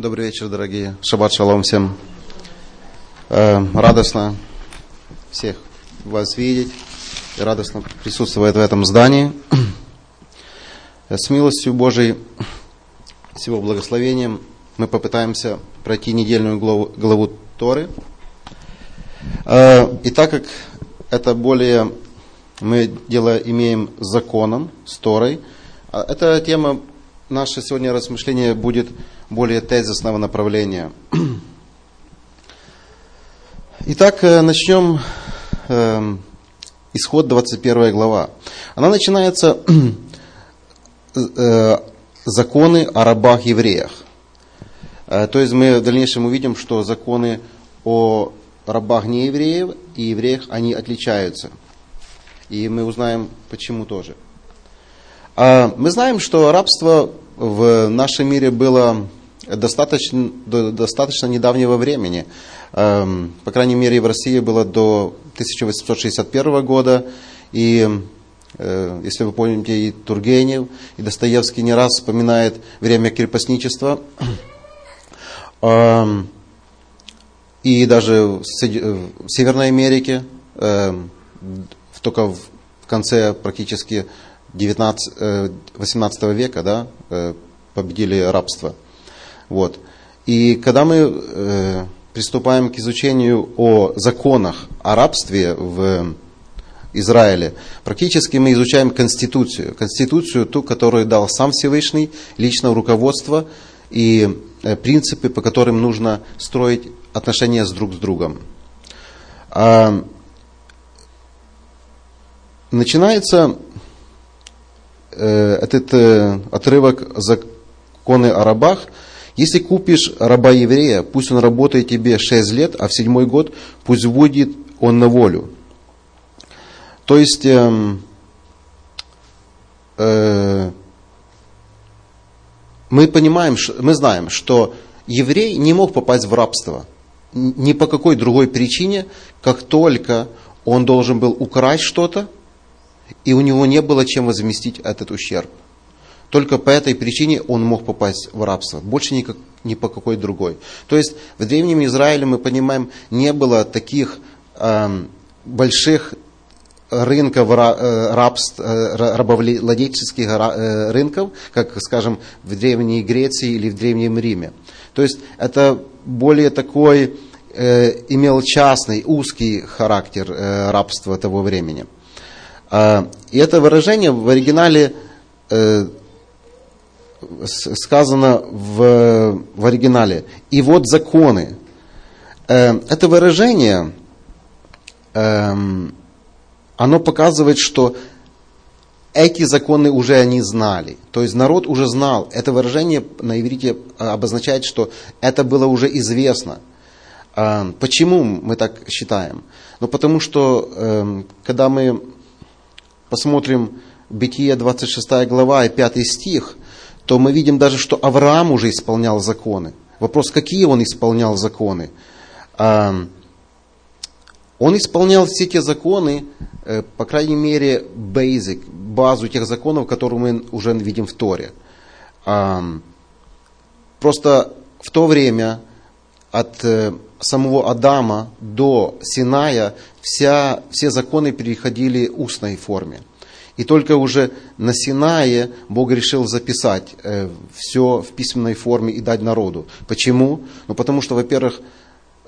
Добрый вечер, дорогие. Шаббат шалом всем. Э, радостно всех вас видеть. И радостно присутствовать в этом здании. С милостью Божией, с его благословением мы попытаемся пройти недельную главу, главу Торы. Э, и так как это более мы дело имеем с законом, с Торой, а эта тема, наше сегодня размышление будет более тезисного направления. Итак, э, начнем э, исход 21 глава. Она начинается э, законы о рабах-евреях. Э, то есть мы в дальнейшем увидим, что законы о рабах неевреев и евреях, они отличаются. И мы узнаем, почему тоже. А мы знаем, что рабство в нашем мире было достаточно, до достаточно недавнего времени. Эм, по крайней мере, в России было до 1861 года. И э, если вы помните, и Тургенев, и Достоевский не раз вспоминает время крепостничества. Эм, и даже в Северной Америке, эм, только в конце практически 19, 18 э, века да, э, победили рабство. Вот. И когда мы э, приступаем к изучению о законах о рабстве в Израиле, практически мы изучаем Конституцию. Конституцию, ту, которую дал сам Всевышний, личное руководство и э, принципы, по которым нужно строить отношения с друг с другом. А, начинается э, этот э, отрывок законы о рабах – если купишь раба еврея, пусть он работает тебе 6 лет, а в седьмой год пусть вводит он на волю. То есть э, э, мы понимаем, мы знаем, что еврей не мог попасть в рабство ни по какой другой причине, как только он должен был украсть что-то, и у него не было чем возместить этот ущерб. Только по этой причине он мог попасть в рабство. Больше никак, ни по какой другой. То есть в Древнем Израиле, мы понимаем, не было таких э, больших рынков э, рабств, э, рабовладельческих э, рынков, как, скажем, в Древней Греции или в Древнем Риме. То есть это более такой имел частный, узкий характер рабства того времени. И это выражение в оригинале сказано в, в оригинале. И вот законы. Э, это выражение, эм, оно показывает, что эти законы уже они знали. То есть народ уже знал. Это выражение на иврите обозначает, что это было уже известно. Э, почему мы так считаем? Ну, потому что, эм, когда мы посмотрим Бытие 26 глава и 5 стих, то мы видим даже, что Авраам уже исполнял законы. Вопрос, какие он исполнял законы? Он исполнял все те законы, э, по крайней мере, basic, базу тех законов, которые мы уже видим в Торе. Просто в то время от э, самого Адама до Синая вся, все законы переходили устной форме. И только уже на Синае Бог решил записать э, все в письменной форме и дать народу. Почему? Ну, потому что, во-первых,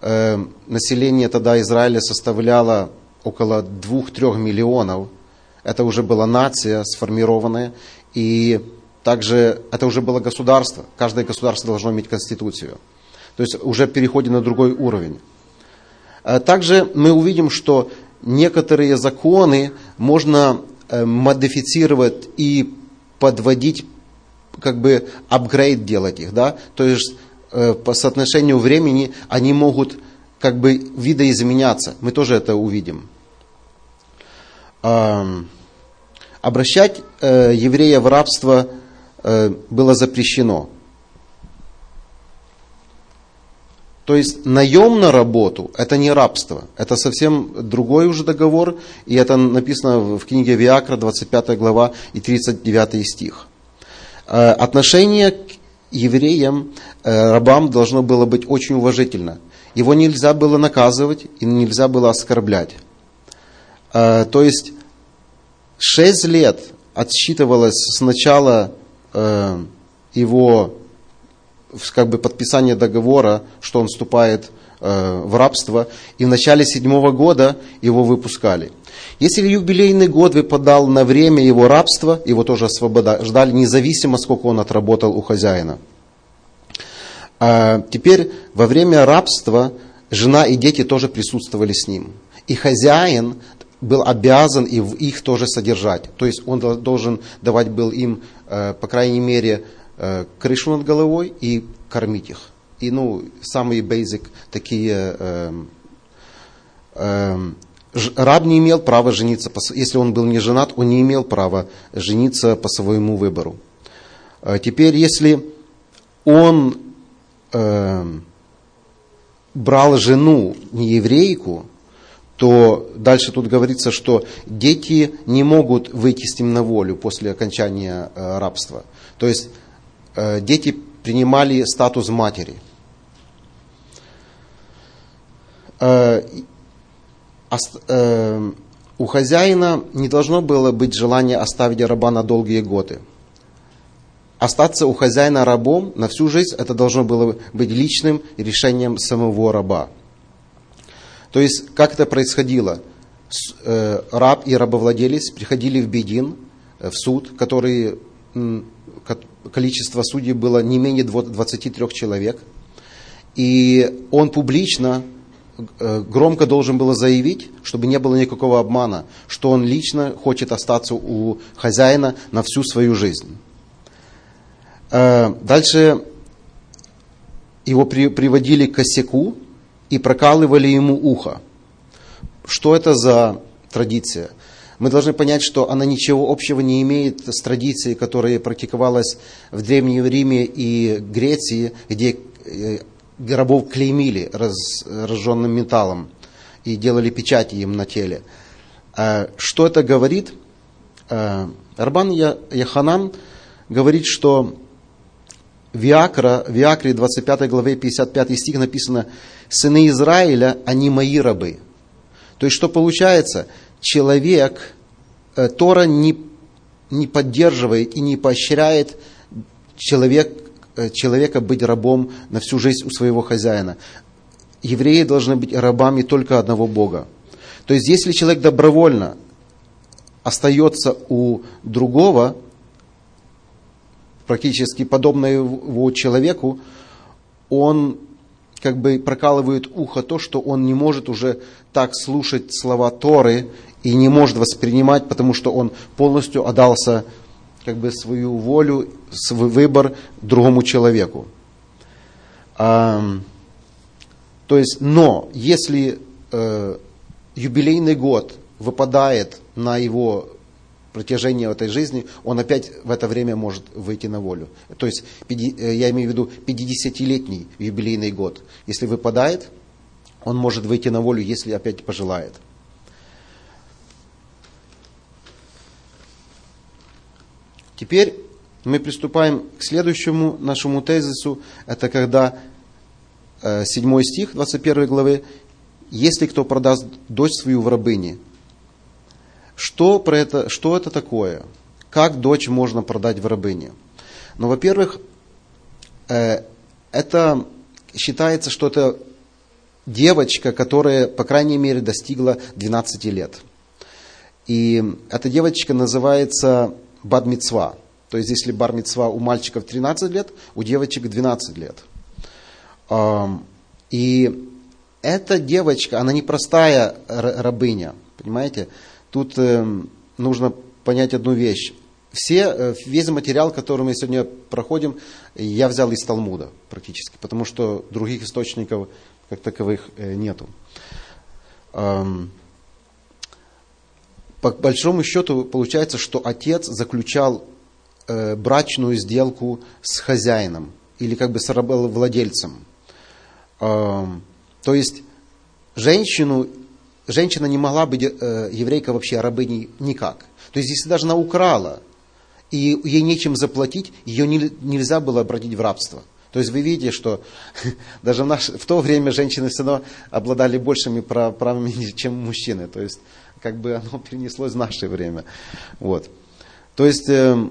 э, население тогда Израиля составляло около 2-3 миллионов. Это уже была нация сформированная. И также это уже было государство. Каждое государство должно иметь конституцию. То есть уже переходит на другой уровень. Э, также мы увидим, что некоторые законы можно модифицировать и подводить, как бы апгрейд делать их, да, то есть э, по соотношению времени они могут как бы видоизменяться. Мы тоже это увидим. Обращать э, еврея в рабство было запрещено. То есть наем на работу – это не рабство, это совсем другой уже договор, и это написано в книге Виакра, 25 глава и 39 стих. Э, отношение евреям, э, рабам должно было быть очень уважительно. Его нельзя было наказывать и нельзя было оскорблять. Э, то есть шесть лет отсчитывалось с начала его как бы подписания договора, что он вступает в рабство, и в начале седьмого года его выпускали. Если юбилейный год выпадал на время его рабства, его тоже освобождали, независимо, сколько он отработал у хозяина. А теперь во время рабства жена и дети тоже присутствовали с ним. И хозяин был обязан их тоже содержать. То есть он должен давать был им, э, по крайней мере, э, крышу над головой и кормить их. И ну, самые basic такие э, э, раб не имел права жениться, если он был не женат, он не имел права жениться по своему выбору. А теперь, если он э, брал жену не еврейку, то дальше тут говорится, что дети не могут выйти с ним на волю после окончания э, рабства. То есть э, дети принимали статус матери. Э, Эм, у хозяина не должно было быть желания оставить раба на долгие годы. Остаться у хозяина рабом на всю жизнь, это должно было быть личным решением самого раба. То есть, как это происходило? Э, раб и рабовладелец приходили в Бедин, э, в суд, который, количество судей было не менее 23 человек, и он публично Э, громко должен был заявить, чтобы не было никакого обмана, что он лично хочет остаться у хозяина на всю свою жизнь. Э, дальше его приводили к косяку и прокалывали ему ухо. Что это за традиция? Мы должны понять, что она ничего общего не имеет с традицией, которая практиковалась в Древнем Риме и Греции, где э, рабов клеймили раз, разжженным металлом и делали печати им на теле. А что это говорит? А, Арбан Яханан говорит, что Виакра, в Виакре 25 главе 55 стих написано «Сыны Израиля, они мои рабы». То есть, что получается? Человек, э, Тора не, не поддерживает и не поощряет человек, Э, человека быть рабом на всю жизнь у своего хозяина. Евреи должны быть рабами только одного Бога. То есть, если человек добровольно остается у другого, практически подобного человеку, он как бы прокалывает ухо то, что он не может уже так слушать слова Торы и не может воспринимать, потому что он полностью отдался как бы свою волю, свой выбор другому человеку. А, то есть, но если э, юбилейный год выпадает на его протяжении этой жизни, он опять в это время может выйти на волю. То есть, э, я имею в виду 50-летний юбилейный год. Если выпадает, он может выйти на волю, если опять пожелает. Теперь мы приступаем к следующему нашему тезису. Это когда э, 7 стих 21 главы. «Если кто продаст дочь свою в рабыне». Что, про это, что это такое? Как дочь можно продать в рабыне? Ну, во-первых, э, это считается, что это девочка, которая, по крайней мере, достигла 12 лет. И эта девочка называется бадмицва. То есть, если бармицва у мальчиков 13 лет, у девочек 12 лет. И эта девочка, она не простая рабыня, понимаете? Тут эм, нужно понять одну вещь. Все, э, весь материал, который мы сегодня проходим, я взял из Талмуда практически, потому что других источников как таковых э, нету. По большому счету получается, что отец заключал э, брачную сделку с хозяином или как бы с рабовладельцем. Э, то есть женщину, женщина не могла быть э, еврейка вообще рабыней никак. То есть если даже она украла и ей нечем заплатить, ее нельзя было обратить в рабство. То есть вы видите, что даже в, наш, в то время женщины все равно обладали большими правами, чем мужчины. То есть как бы оно перенеслось в наше время. Вот. То есть э,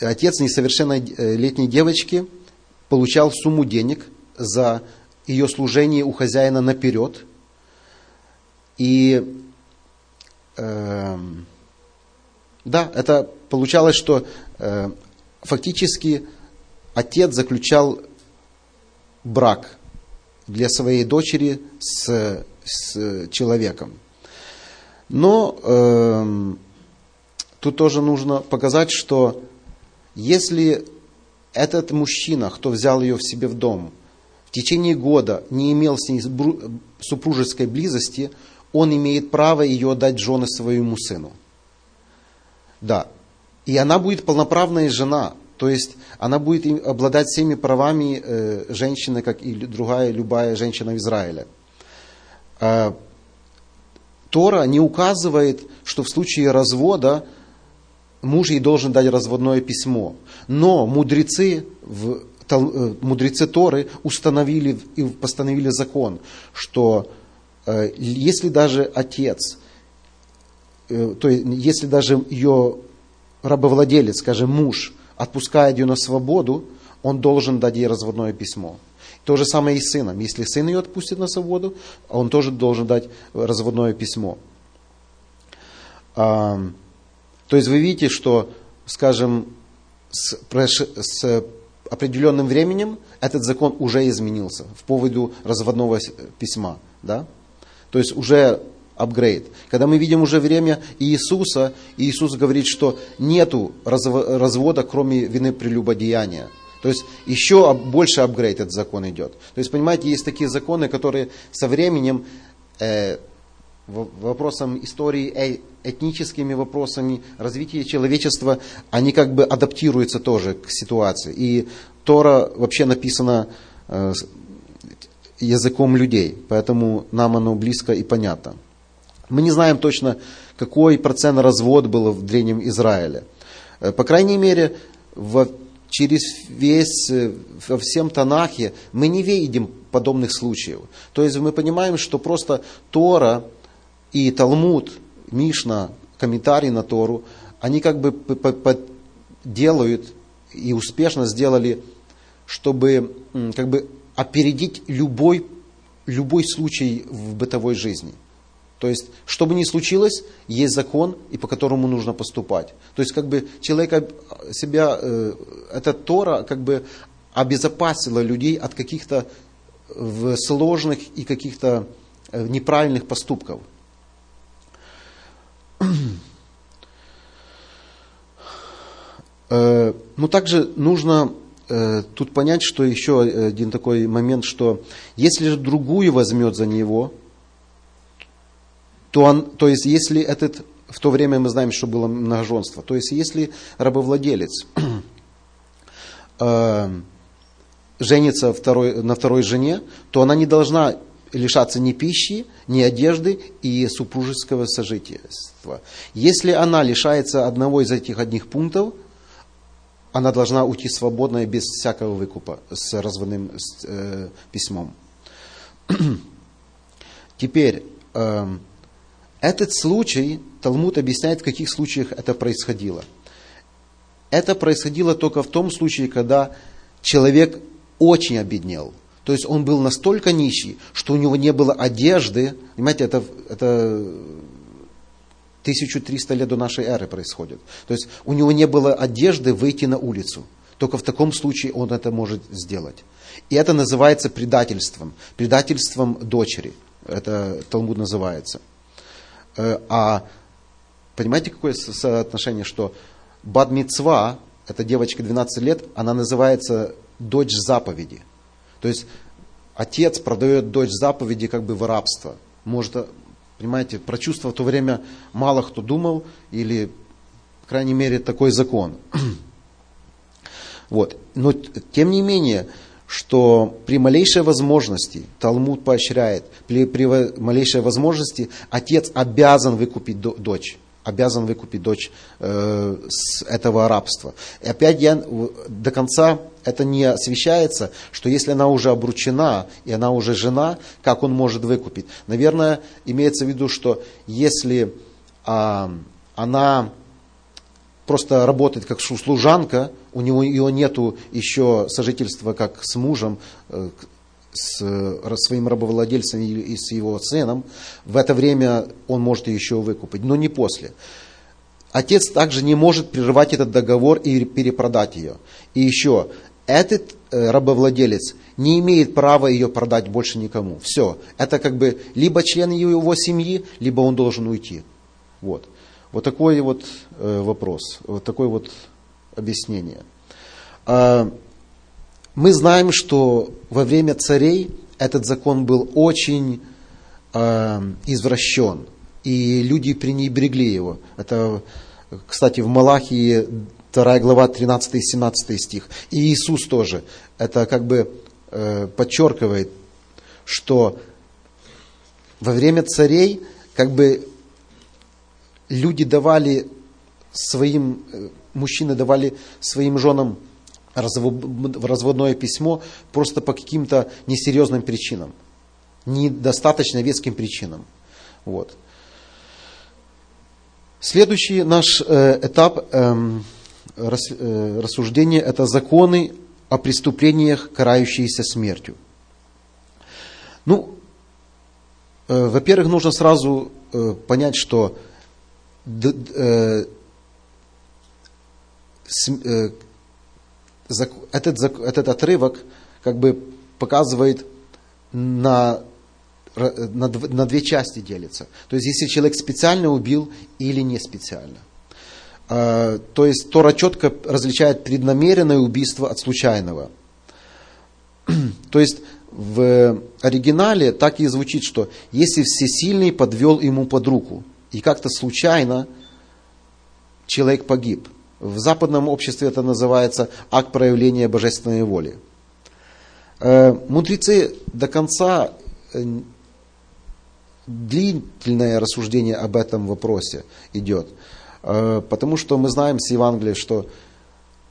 отец несовершеннолетней девочки получал сумму денег за ее служение у хозяина наперед. И э, да, это получалось, что э, фактически отец заключал брак для своей дочери с, с человеком. Но э, тут тоже нужно показать, что если этот мужчина, кто взял ее в себе в дом, в течение года не имел с ней супружеской близости, он имеет право ее отдать жены своему сыну. Да. И она будет полноправная жена, то есть она будет обладать всеми правами э, женщины, как и другая любая женщина в Израиле. Э, Тора не указывает, что в случае развода муж ей должен дать разводное письмо. Но мудрецы, в, э, мудрецы Торы установили и постановили закон, что если даже отец, э, то есть если даже ее рабовладелец, скажем, муж, отпускает ее на свободу, он должен дать ей разводное письмо. То же самое и с сыном. Если сын ее отпустит на свободу, он тоже должен дать разводное письмо. А, то есть вы видите, что, скажем, с, с определенным временем этот закон уже изменился в поводу разводного письма. Да? То есть уже апгрейд. Когда мы видим уже время Иисуса, Иисус говорит, что нету развода, кроме вины прелюбодеяния. То есть еще больше апгрейд этот закон идет. То есть, понимаете, есть такие законы, которые со временем э, вопросам истории, э, этническими вопросами развития человечества, они как бы адаптируются тоже к ситуации. И Тора вообще написана э, языком людей, поэтому нам оно близко и понятно. Мы не знаем точно, какой процент развод был в Древнем Израиле. Э, по крайней мере, в, через весь, э, во всем Танахе мы не видим подобных случаев. То есть мы понимаем, что просто Тора и Талмуд, Мишна, комментарий на Тору, они как бы делают и успешно сделали, чтобы как бы опередить любой, любой случай в бытовой жизни. То есть, что бы ни случилось, есть закон, и по которому нужно поступать. То есть, как бы человек себя, э, эта Тора, как бы обезопасила людей от каких-то э, сложных и каких-то э, неправильных поступков. Но также нужно тут понять, что еще один такой момент, что если же другую возьмет за него, то, он, то есть если этот, в то время мы знаем, что было многоженство, то есть если рабовладелец э, женится второй, на второй жене, то она не должна лишаться ни пищи, ни одежды и супружеского сожительства. Если она лишается одного из этих одних пунктов, она должна уйти свободно и без всякого выкупа с разводным э, письмом. Теперь, э, этот случай, Талмуд объясняет, в каких случаях это происходило. Это происходило только в том случае, когда человек очень обеднел. То есть он был настолько нищий, что у него не было одежды. Понимаете, это, это 1300 лет до нашей эры происходит. То есть у него не было одежды выйти на улицу. Только в таком случае он это может сделать. И это называется предательством. Предательством дочери. Это Талмуд называется. Э, а понимаете, какое соотношение, что Бадмицва, эта девочка 12 лет, она называется дочь заповеди. То есть отец продает дочь заповеди как бы в рабство. Может, понимаете, про чувства в то время мало кто думал, или, по крайней мере, такой закон. Вот. Но, тем не менее, что при малейшей возможности, Талмуд поощряет, при, при малейшей возможности отец обязан выкупить до, дочь. Обязан выкупить дочь э, с этого рабства. И опять я до конца это не освещается, что если она уже обручена и она уже жена, как он может выкупить? Наверное, имеется в виду, что если а, она просто работает как служанка, у него ее нету еще сожительства как с мужем, э, с своим рабовладельцем и с его сыном, в это время он может еще выкупить, но не после. Отец также не может прерывать этот договор и перепродать ее. И еще, этот э, рабовладелец не имеет права ее продать больше никому. Все. Это как бы либо член его семьи, либо он должен уйти. Вот. Вот такой вот э, вопрос, вот такое вот объяснение. Мы знаем, что во время царей этот закон был очень э, извращен, и люди пренебрегли его. Это, кстати, в Малахии 2 глава 13 и 17 стих. И Иисус тоже. Это как бы э, подчеркивает, что во время царей как бы люди давали своим, э, мужчины давали своим женам разводное письмо просто по каким-то несерьезным причинам, недостаточно веским причинам. Вот. Следующий наш э, этап эм, э, рассуждения – это законы о преступлениях, карающиеся смертью. Ну, э, во-первых, нужно сразу понять, что этот, этот отрывок как бы показывает на, на, на две части делится. То есть, если человек специально убил или не специально. А, то есть, Тора четко различает преднамеренное убийство от случайного. То есть, в оригинале так и звучит, что если всесильный подвел ему под руку, и как-то случайно человек погиб – в западном обществе это называется акт проявления божественной воли. Э, мудрецы до конца э, длительное рассуждение об этом вопросе идет. Э, потому что мы знаем с Евангелия, что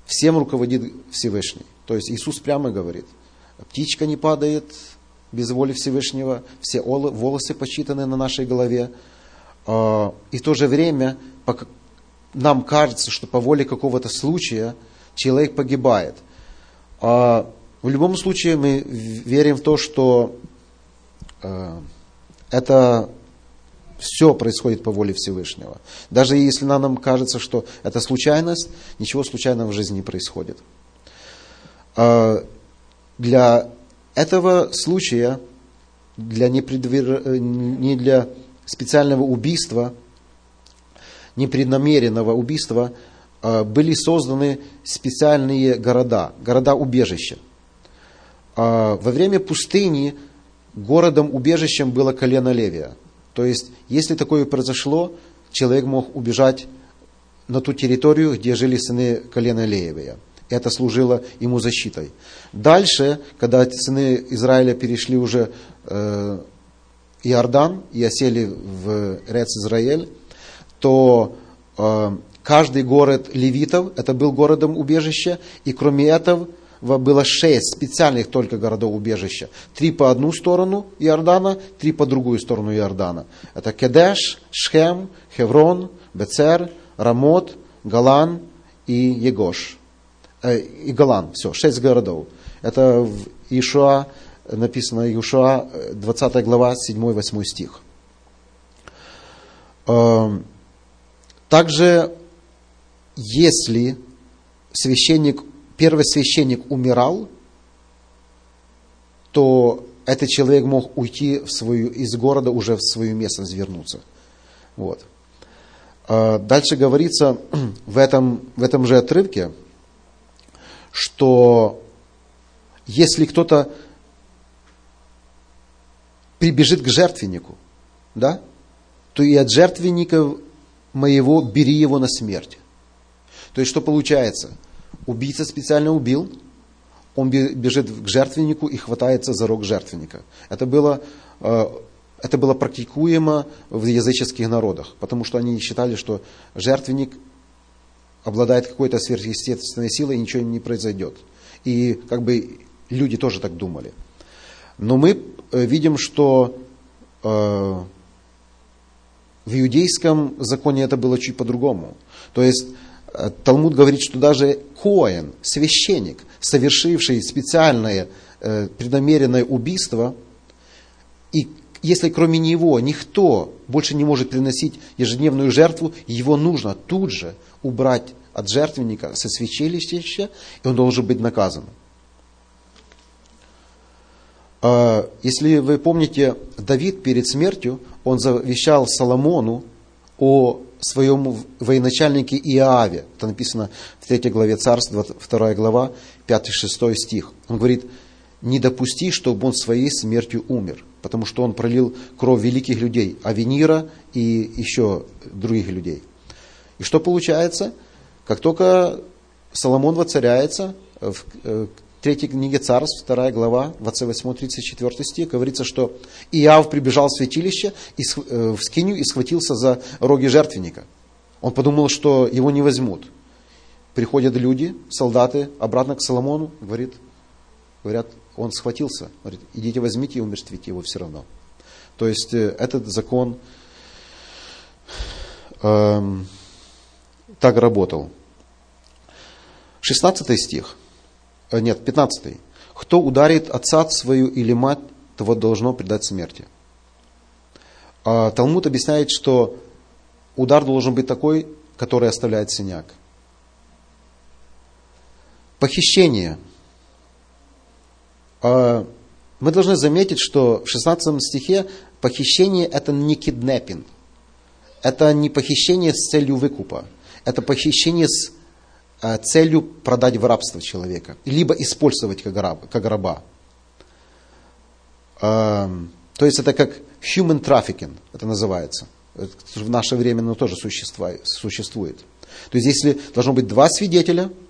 всем руководит Всевышний. То есть Иисус прямо говорит, птичка не падает без воли Всевышнего, все волосы посчитаны на нашей голове. И в то же время нам кажется, что по воле какого-то случая человек погибает. А в любом случае мы верим в то, что э, это все происходит по воле Всевышнего. Даже если нам кажется, что это случайность, ничего случайного в жизни не происходит. А для этого случая, для. Э, не для специального убийства – непреднамеренного убийства а, были созданы специальные города, города-убежища. А, во время пустыни городом-убежищем было колено Левия. То есть, если такое произошло, человек мог убежать на ту территорию, где жили сыны колена Левия. Это служило ему защитой. Дальше, когда сыны Израиля перешли уже э, Иордан и осели в Рец Израиль, то э, каждый город левитов, это был городом убежища, и кроме этого было шесть специальных только городов убежища. Три по одну сторону Иордана, три по другую сторону Иордана. Это Кедеш, Шхем, Хеврон, Бецер, Рамот, Галан и Егош. Э, и Галан, все, шесть городов. Это в Ишуа, написано Ишуа, 20 глава, 7-8 стих. Также, если священник, первый священник умирал, то этот человек мог уйти в свою, из города уже в свою местность вернуться. Вот. А дальше говорится в этом, в этом же отрывке, что если кто-то прибежит к жертвеннику, да, то и от жертвенника моего, бери его на смерть. То есть, что получается? Убийца специально убил, он бежит к жертвеннику и хватается за рог жертвенника. Это было э, это было практикуемо в языческих народах, потому что они считали, что жертвенник обладает какой-то сверхъестественной силой, и ничего не произойдет. И как бы люди тоже так думали. Но мы э, видим, что э, в иудейском законе это было чуть по-другому. То есть э, Талмуд говорит, что даже Коэн, священник, совершивший специальное э, преднамеренное убийство, и если кроме него никто больше не может приносить ежедневную жертву, его нужно тут же убрать от жертвенника со священничища, и он должен быть наказан. А, если вы помните, Давид перед смертью, он завещал Соломону о своем военачальнике Иаве. Это написано в 3 главе Царства, 2 глава, 5-6 стих. Он говорит, не допусти, чтобы он своей смертью умер, потому что он пролил кровь великих людей, Авенира и еще других людей. И что получается? Как только Соломон воцаряется, в э, третьей книге Царств, вторая глава, 28-34 стих, говорится, что Иав прибежал в святилище и э, в скинию и схватился за роги жертвенника. Он подумал, что его не возьмут. Приходят люди, солдаты, обратно к Соломону, говорит, говорят, он схватился. Говорит, идите возьмите и умертвите его все равно. То есть э, этот закон эм, так работал. 16 стих. Э, нет, 15. Кто ударит отца свою или мать, того должно предать смерти. А Талмуд объясняет, что удар должен быть такой, который оставляет синяк. Похищение – а, мы должны заметить, что в 16 стихе похищение это не киднеппинг. Это не похищение с целью выкупа. Это похищение с целью продать в рабство человека. Либо использовать как, раб, как раба. А, то есть это как human trafficking, это называется. В наше время оно тоже существует. То есть если должно быть два свидетеля –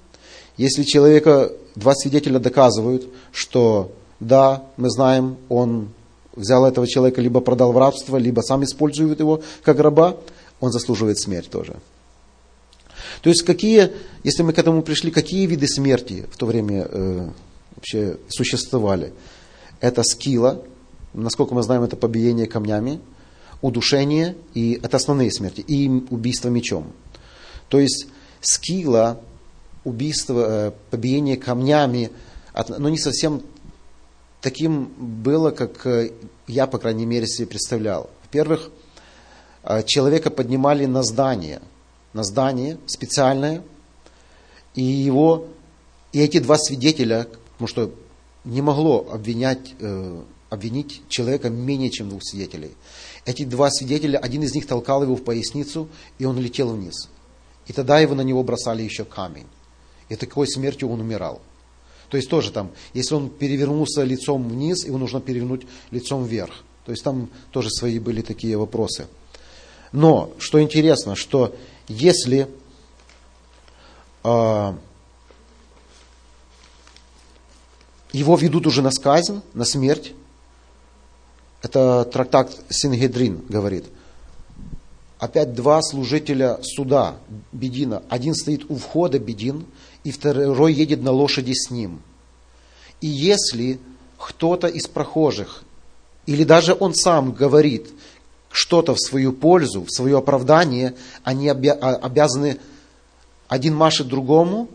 если человека, два свидетеля доказывают, что да, мы знаем, он взял этого человека, либо продал в рабство, либо сам использует его как раба, он заслуживает смерть тоже. То есть какие, если мы к этому пришли, какие виды смерти в то время э, вообще существовали? Это скила, насколько мы знаем, это побиение камнями, удушение, и это основные смерти, и убийство мечом. То есть скила убийство, э, побиение камнями, но не совсем таким было, как э, я, по крайней мере, себе представлял. Во-первых, э, человека поднимали на здание, на здание специальное, и его, и эти два свидетеля, потому что не могло обвинять, обвинить человека менее, чем двух свидетелей. Эти два свидетеля, один из них толкал его в поясницу, и он летел вниз. И тогда его на него бросали еще камень и такой смертью он умирал. То есть тоже там, если он перевернулся лицом вниз, его нужно перевернуть лицом вверх. То есть там тоже свои были такие вопросы. Но, что интересно, что если э, его ведут уже на сказнь, на смерть, это трактат Сингедрин говорит, опять два служителя суда, Бедина, один стоит у входа Бедин, и второй едет на лошади с ним. И если кто-то из прохожих, или даже он сам говорит что-то в свою пользу, в свое оправдание, они обязаны, один машет другому,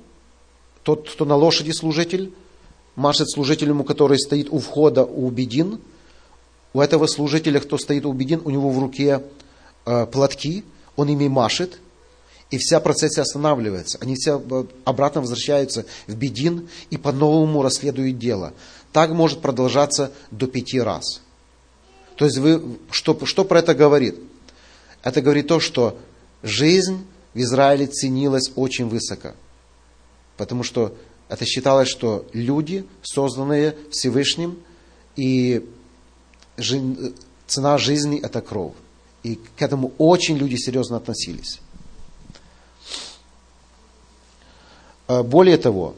тот, кто на лошади служитель, машет служителю, который стоит у входа у Бедин, у этого служителя, кто стоит у Бедин, у него в руке э, платки, он ими машет, и вся процессия останавливается. Они все э, обратно возвращаются в Бедин и по-новому расследуют дело. Так может продолжаться до пяти раз. То есть вы, что, что про это говорит? Это говорит то, что жизнь в Израиле ценилась очень высоко. Потому что это считалось, что люди, созданные Всевышним, и цена жизни – это кровь. И к этому очень люди серьезно относились. Э, более того,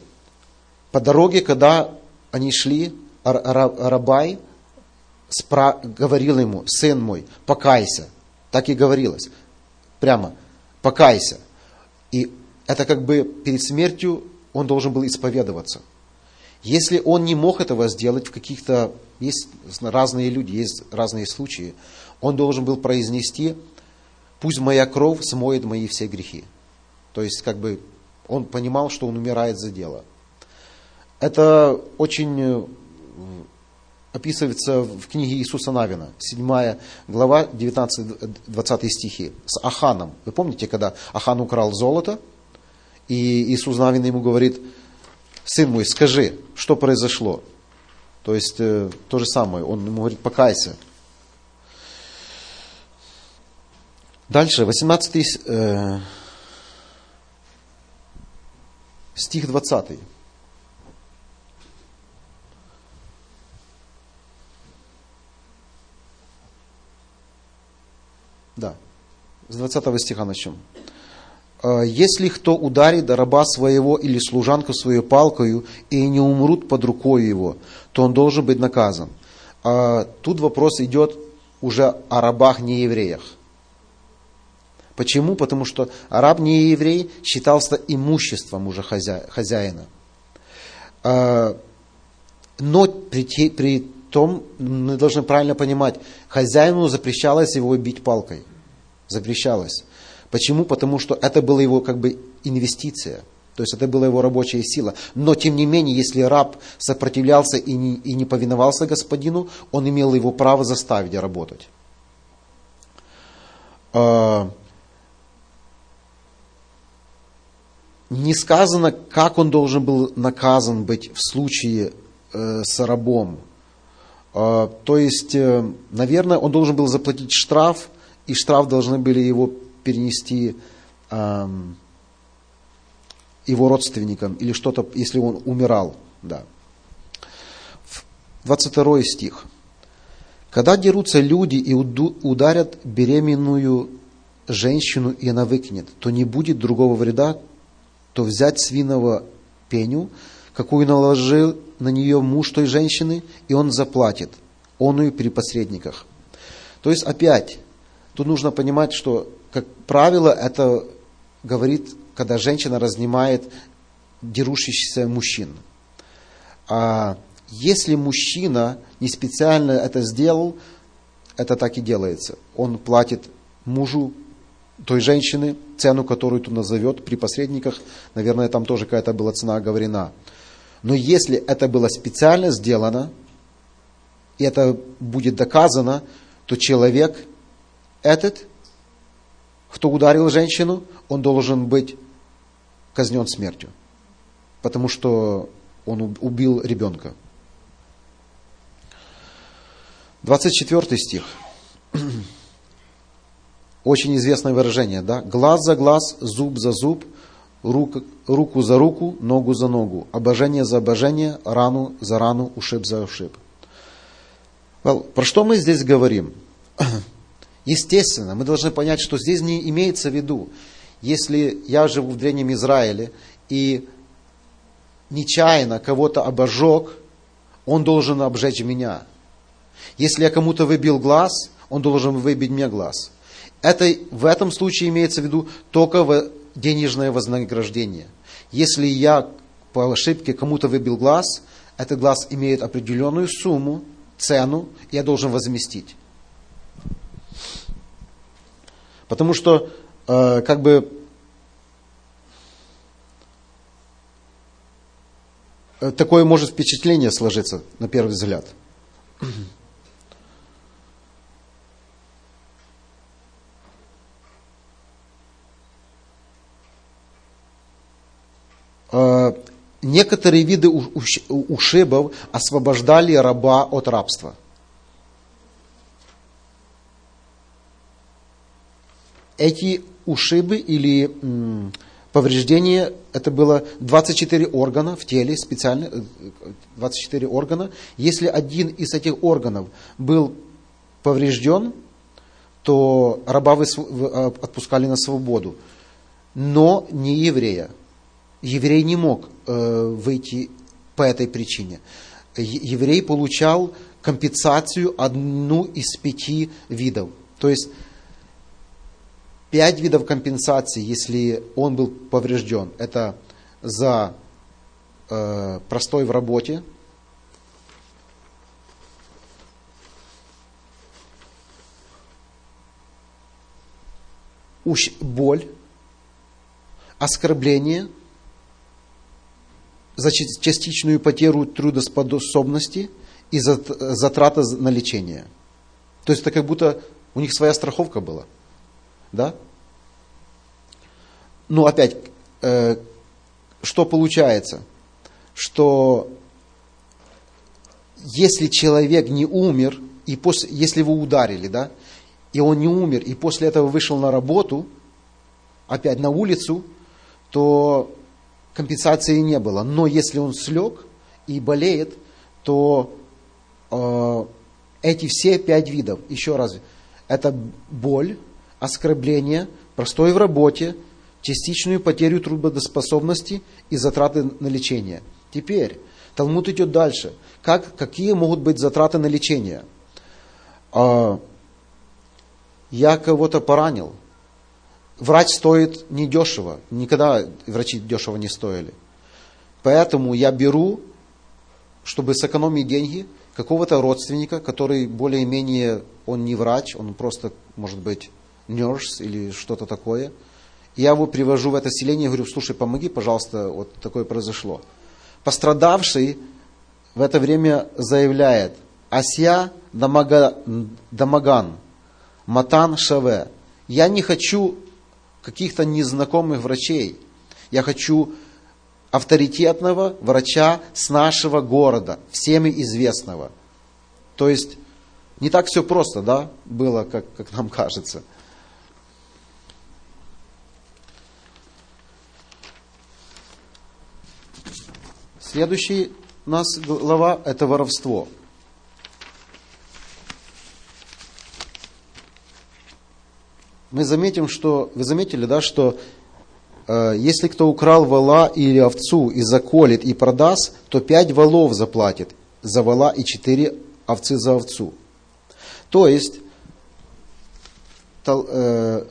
по дороге, когда они шли, Рабай спра- говорил ему, сын мой, покайся. Так и говорилось. Прямо, покайся. И это как бы перед смертью он должен был исповедоваться. Если он не мог этого сделать в каких-то, есть разные люди, есть разные случаи, он должен был произнести, пусть моя кровь смоет мои все грехи. То есть, как бы, он понимал, что он умирает за дело. Это очень э, описывается в книге Иисуса Навина, 7 глава, 19-20 стихи, с Аханом. Вы помните, когда Ахан украл золото, и Иисус Навин ему говорит, сын мой, скажи, что произошло? То есть, э, то же самое, он ему говорит, покайся. Дальше, 18 э, стих 20. Да, с 20 стиха начнем. «А «Если кто ударит раба своего или служанку свою палкою, и не умрут под рукой его, то он должен быть наказан». А тут вопрос идет уже о рабах неевреях. Почему? Потому что раб не еврей считался имуществом уже хозяина. А, но при, при том, мы должны правильно понимать, хозяину запрещалось его бить палкой. Запрещалось. Почему? Потому что это была его как бы инвестиция. То есть это была его рабочая сила. Но тем не менее, если раб сопротивлялся и не, и не повиновался господину, он имел его право заставить работать. А, не сказано, как он должен был наказан быть в случае э, с рабом. Э, то есть, э, наверное, он должен был заплатить штраф, и штраф должны были его перенести его родственникам или что-то, если он умирал. Да. 22 стих. Когда дерутся люди и ударят беременную женщину, и она выкинет, то не будет другого вреда, то взять свиного пеню, какую наложил на нее муж той женщины, и он заплатит, он и при посредниках. То есть опять, тут нужно понимать, что, как правило, это говорит, когда женщина разнимает дерущихся мужчин. А если мужчина не специально это сделал, это так и делается. Он платит мужу той женщины, цену, которую тут назовет при посредниках, наверное, там тоже какая-то была цена оговорена. Но если это было специально сделано, и это будет доказано, то человек этот, кто ударил женщину, он должен быть казнен смертью, потому что он убил ребенка. 24 стих. Очень известное выражение, да? Глаз за глаз, зуб за зуб, рук, руку за руку, ногу за ногу, обожение за обожение, рану за рану, ушиб за ушиб. Well, про что мы здесь говорим? Естественно, мы должны понять, что здесь не имеется в виду, если я живу в Древнем Израиле и нечаянно кого-то обожег, он должен обжечь меня. Если я кому-то выбил глаз, он должен выбить мне глаз. Это в этом случае имеется в виду только денежное вознаграждение. Если я по ошибке кому-то выбил глаз, этот глаз имеет определенную сумму, цену, я должен возместить. Потому что, э, как бы, э, такое может впечатление сложиться на первый взгляд. Э, некоторые виды ушибов освобождали раба от рабства. Эти ушибы или повреждения, это было 24 органа в теле, специально 24 органа. Если один из этих органов был поврежден, то раба э, отпускали на свободу, но не еврея еврей не мог э, выйти по этой причине. еврей получал компенсацию одну из пяти видов. То есть пять видов компенсации, если он был поврежден. Это за э, простой в работе, боль, оскорбление, за частичную потерю трудоспособности и затраты на лечение. То есть это как будто у них своя страховка была. Да? Ну, опять, э, что получается? Что если человек не умер, и после, если его ударили, да, и он не умер, и после этого вышел на работу, опять на улицу, то компенсации не было. Но если он слег и болеет, то э, эти все пять видов, еще раз, это боль, оскорбление, простой в работе, частичную потерю трудоспособности и затраты на лечение. Теперь Талмуд идет дальше. Как, какие могут быть затраты на лечение? Э, я кого-то поранил. Врач стоит недешево. Никогда врачи дешево не стоили. Поэтому я беру, чтобы сэкономить деньги, какого-то родственника, который более-менее, он не врач, он просто, может быть, nurse или что-то такое. Я его привожу в это селение говорю, слушай, помоги, пожалуйста, вот такое произошло. Пострадавший в это время заявляет, Асья Дамаган, Матан Шаве. Я не хочу каких-то незнакомых врачей. Я хочу авторитетного врача с нашего города, всеми известного. То есть не так все просто, да, было, как, как нам кажется. Следующий у нас глава – это воровство. Мы заметим, что, вы заметили, да, что э, если кто украл вала или овцу и заколет и продаст, то пять валов заплатит за вала и четыре овцы за овцу. То есть, то, э,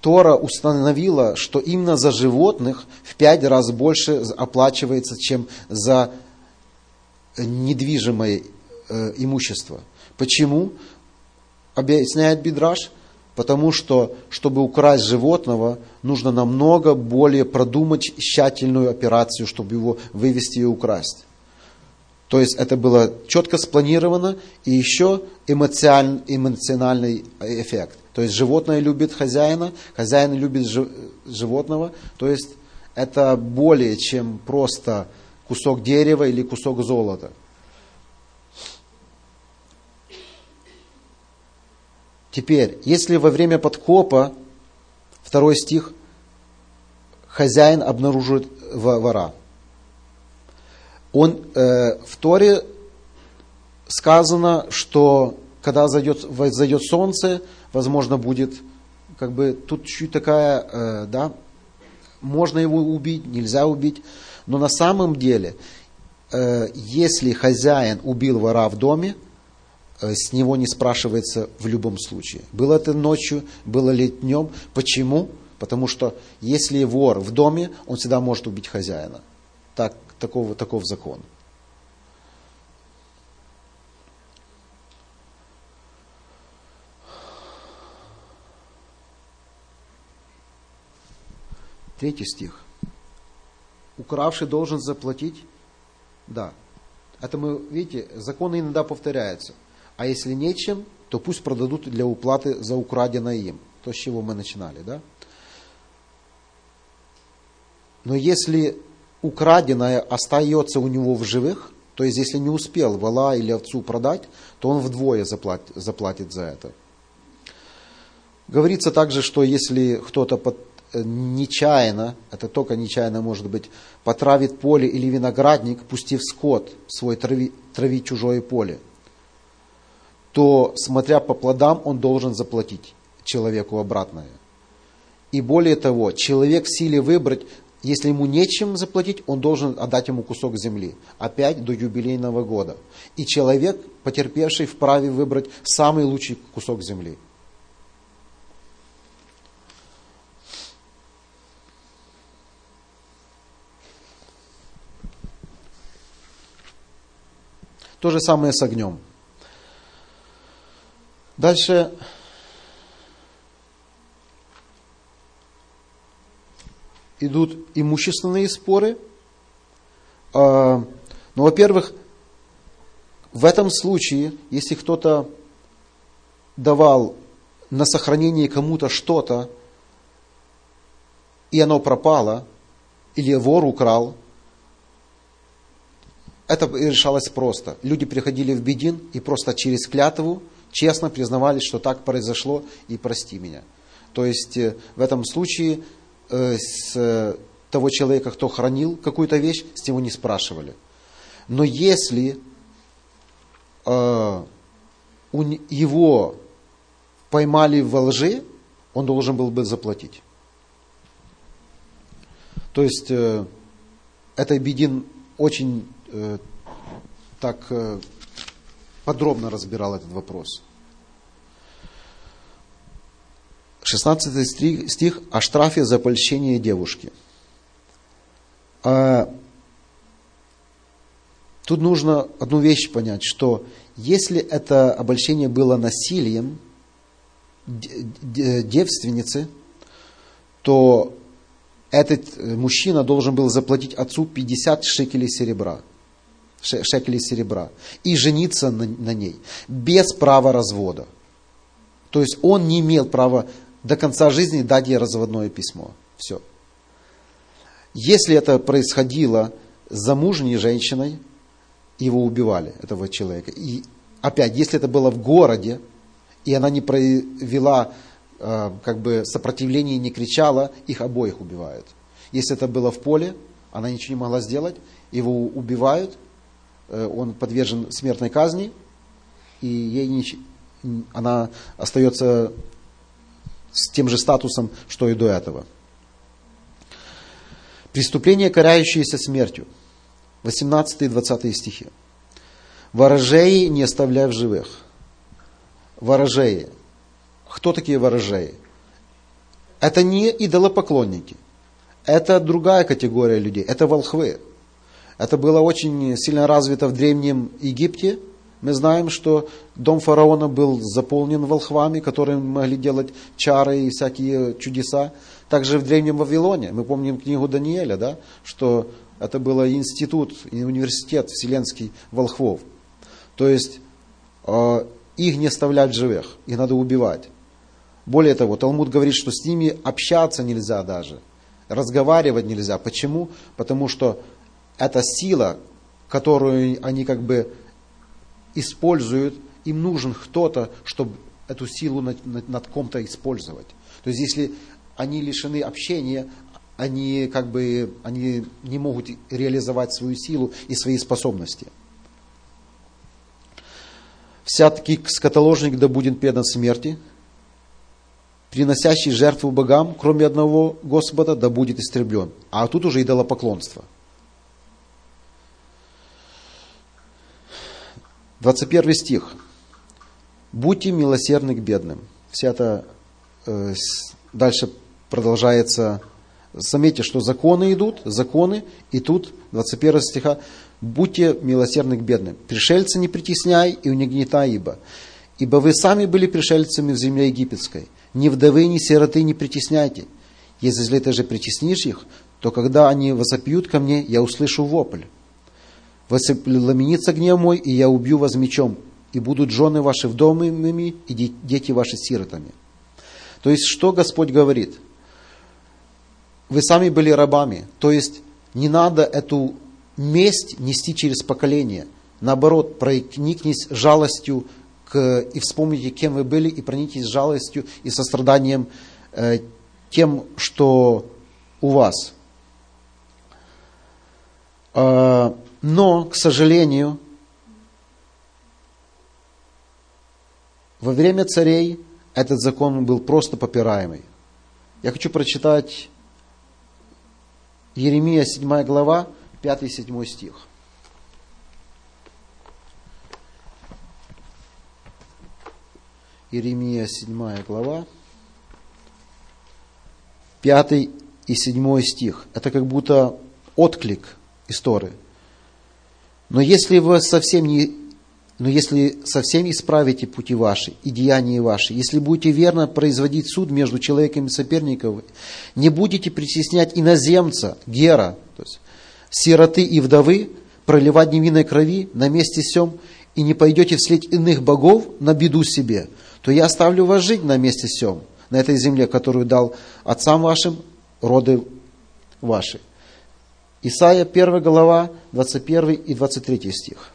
Тора установила, что именно за животных в пять раз больше оплачивается, чем за недвижимое э, имущество. Почему? Объясняет Бидраш, потому что, чтобы украсть животного, нужно намного более продумать тщательную операцию, чтобы его вывести и украсть. То есть это было четко спланировано, и еще эмоциональный эффект. То есть животное любит хозяина, хозяин любит животного. То есть это более чем просто кусок дерева или кусок золота. Теперь, если во время подкопа, второй стих, хозяин обнаружит вора, он э, в Торе сказано, что когда зайдет, зайдет солнце, возможно, будет, как бы, тут чуть такая, э, да, можно его убить, нельзя убить, но на самом деле, э, если хозяин убил вора в доме, с него не спрашивается в любом случае. Было это ночью, было ли днем. Почему? Потому что если вор в доме, он всегда может убить хозяина. Так, такого, таков закон. Третий стих. Укравший должен заплатить? Да. Это мы, видите, законы иногда повторяются – а если нечем, то пусть продадут для уплаты за украденное им. То, с чего мы начинали, да? Но если украденное остается у него в живых, то есть если не успел вала или овцу продать, то он вдвое заплатит, заплатит за это. Говорится также, что если кто-то под, э, нечаянно, это только нечаянно может быть, потравит поле или виноградник, пустив скот свой трави, травить чужое поле, то, смотря по плодам, он должен заплатить человеку обратное. И более того, человек в силе выбрать, если ему нечем заплатить, он должен отдать ему кусок земли. Опять до юбилейного года. И человек, потерпевший, вправе выбрать самый лучший кусок земли. То же самое с огнем. Дальше идут имущественные споры. А, ну, во-первых, в этом случае, если кто-то давал на сохранение кому-то что-то, и оно пропало, или вор украл, это решалось просто. Люди приходили в Бедин и просто через клятву честно признавались, что так произошло, и прости меня. То есть э, в этом случае э, с того человека, кто хранил какую-то вещь, с него не спрашивали. Но если э, его поймали в лжи, он должен был бы заплатить. То есть э, это Бедин очень э, так э, подробно разбирал этот вопрос. 16 стих о штрафе за польщение девушки. А, тут нужно одну вещь понять, что если это обольщение было насилием девственницы, то этот мужчина должен был заплатить отцу 50 шекелей серебра шекелей серебра и жениться на, на ней без права развода. То есть он не имел права до конца жизни дать ей разводное письмо. Все. Если это происходило с замужней женщиной, его убивали, этого человека. И опять, если это было в городе, и она не провела э, как бы сопротивление, не кричала, их обоих убивают. Если это было в поле, она ничего не могла сделать, его убивают, он подвержен смертной казни, и ей не, она остается с тем же статусом, что и до этого. Преступление, карающееся смертью. 18 и 20 стихи. Ворожеи не оставляй в живых. Ворожеи. Кто такие ворожеи? Это не идолопоклонники. Это другая категория людей. Это волхвы. Это было очень сильно развито в Древнем Египте. Мы знаем, что дом фараона был заполнен волхвами, которые могли делать чары и всякие чудеса. Также в Древнем Вавилоне, мы помним книгу Даниэля, да, что это был институт, университет вселенский волхвов. То есть э, их не оставлять живых, их надо убивать. Более того, Талмуд говорит, что с ними общаться нельзя даже, разговаривать нельзя. Почему? Потому что эта сила, которую они как бы используют, им нужен кто-то, чтобы эту силу над, над, над ком-то использовать. То есть если они лишены общения, они как бы они не могут реализовать свою силу и свои способности. Всякий скотоложник да будет предан смерти, приносящий жертву богам, кроме одного Господа, да будет истреблен. А тут уже идолопоклонство – 21 стих. «Будьте милосердны к бедным». Вся это э, дальше продолжается. Заметьте, что законы идут, законы, и тут 21 стиха «Будьте милосердны к бедным, пришельцы не притесняй и унигнетай ибо, ибо вы сами были пришельцами в земле египетской, ни вдовы, ни сироты не притесняйте. Если ты же притеснишь их, то когда они возопьют ко мне, я услышу вопль Воспламенится гнев мой, и я убью вас мечом, и будут жены ваши вдовыми, и дети ваши сиротами. То есть, что Господь говорит? Вы сами были рабами, то есть не надо эту месть нести через поколение. Наоборот, проникнись жалостью к, и вспомните, кем вы были, и проникнись жалостью и состраданием э, тем, что у вас. Э, но, к сожалению, во время царей этот закон был просто попираемый. Я хочу прочитать Еремия 7 глава, 5-7 стих. Иеремия 7 глава, 5 и 7 стих. Это как будто отклик истории. Но если вы совсем не но если совсем исправите пути ваши и деяния ваши, если будете верно производить суд между человеком и соперником, не будете притеснять иноземца, гера, то есть сироты и вдовы, проливать невинной крови на месте сем, и не пойдете вслед иных богов на беду себе, то я оставлю вас жить на месте сем, на этой земле, которую дал отцам вашим, роды ваши. Исайя 1 глава, 21 и 23 стих.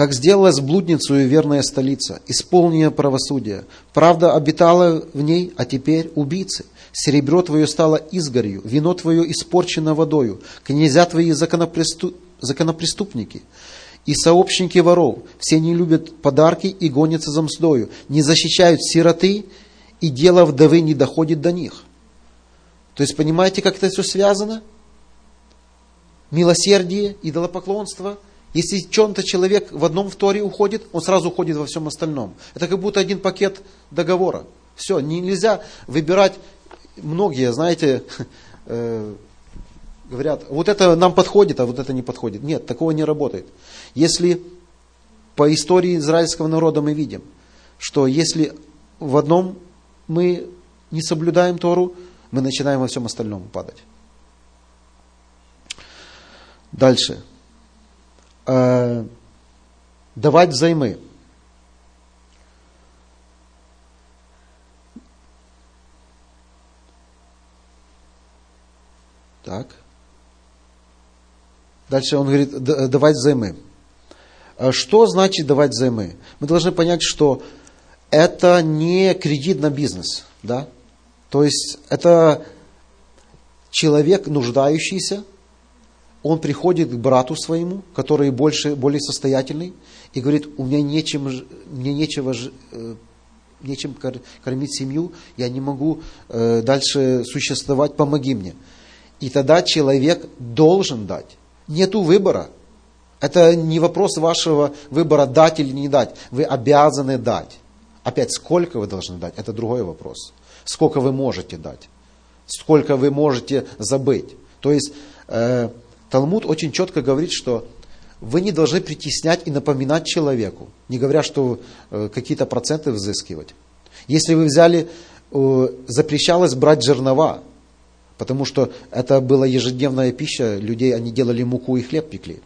как сделалась блудницу и верная столица, исполненная правосудия. Правда обитала в ней, а теперь убийцы. Серебро твое стало изгорью, вино твое испорчено водою, князья твои законопреступ... законопреступники и сообщники воров. Все не любят подарки и гонятся за мздою, не защищают сироты, и дело вдовы не доходит до них. То есть, понимаете, как это все связано? Милосердие, идолопоклонство – если чем-то человек в одном вторе уходит, он сразу уходит во всем остальном. Это как будто один пакет договора. Все, нельзя выбирать. Многие, знаете, э, говорят, вот это нам подходит, а вот это не подходит. Нет, такого не работает. Если по истории израильского народа мы видим, что если в одном мы не соблюдаем Тору, мы начинаем во всем остальном падать. Дальше э, давать взаймы. Так. Дальше он говорит, давать взаймы. А что значит давать взаймы? Мы должны понять, что это не кредит на бизнес. Да? То есть это человек нуждающийся, он приходит к брату своему, который больше, более состоятельный, и говорит, у меня нечем, мне нечего, э, нечем кормить семью, я не могу э, дальше существовать, помоги мне. И тогда человек должен дать. Нету выбора. Это не вопрос вашего выбора дать или не дать. Вы обязаны дать. Опять, сколько вы должны дать, это другой вопрос. Сколько вы можете дать. Сколько вы можете забыть. То есть, э, Талмуд очень четко говорит, что вы не должны притеснять и напоминать человеку, не говоря, что э, какие-то проценты взыскивать. Если вы взяли, э, запрещалось брать жернова, потому что это была ежедневная пища людей, они делали муку и хлеб пекли.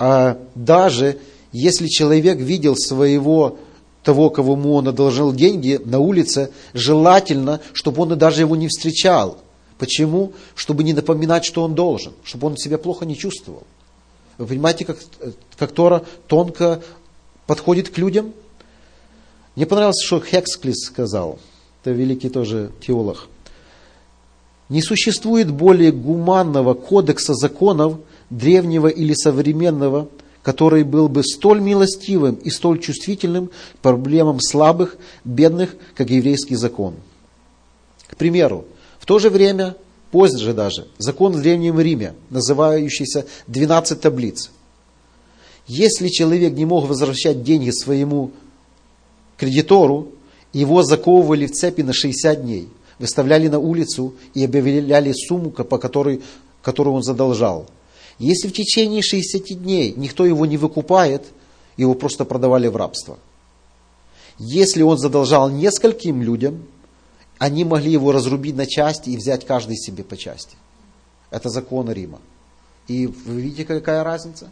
А даже если человек видел своего того, кому он одолжил деньги на улице, желательно, чтобы он даже его не встречал – Почему? Чтобы не напоминать, что он должен, чтобы он себя плохо не чувствовал. Вы понимаете, как, как Тора тонко подходит к людям? Мне понравилось, что Хексклис сказал, это великий тоже теолог. Не существует более гуманного кодекса законов, древнего или современного, который был бы столь милостивым и столь чувствительным к проблемам слабых, бедных, как еврейский закон. К примеру, то же время, позже даже, закон в Древнем Риме, называющийся 12 таблиц. Если человек не мог возвращать деньги своему кредитору, его заковывали в цепи на 60 дней, выставляли на улицу и объявляли сумму, по которой, которую он задолжал. Если в течение 60 дней никто его не выкупает, его просто продавали в рабство. Если он задолжал нескольким людям, они могли его разрубить на части и взять каждый себе по части. Это закон Рима. И вы видите, какая разница?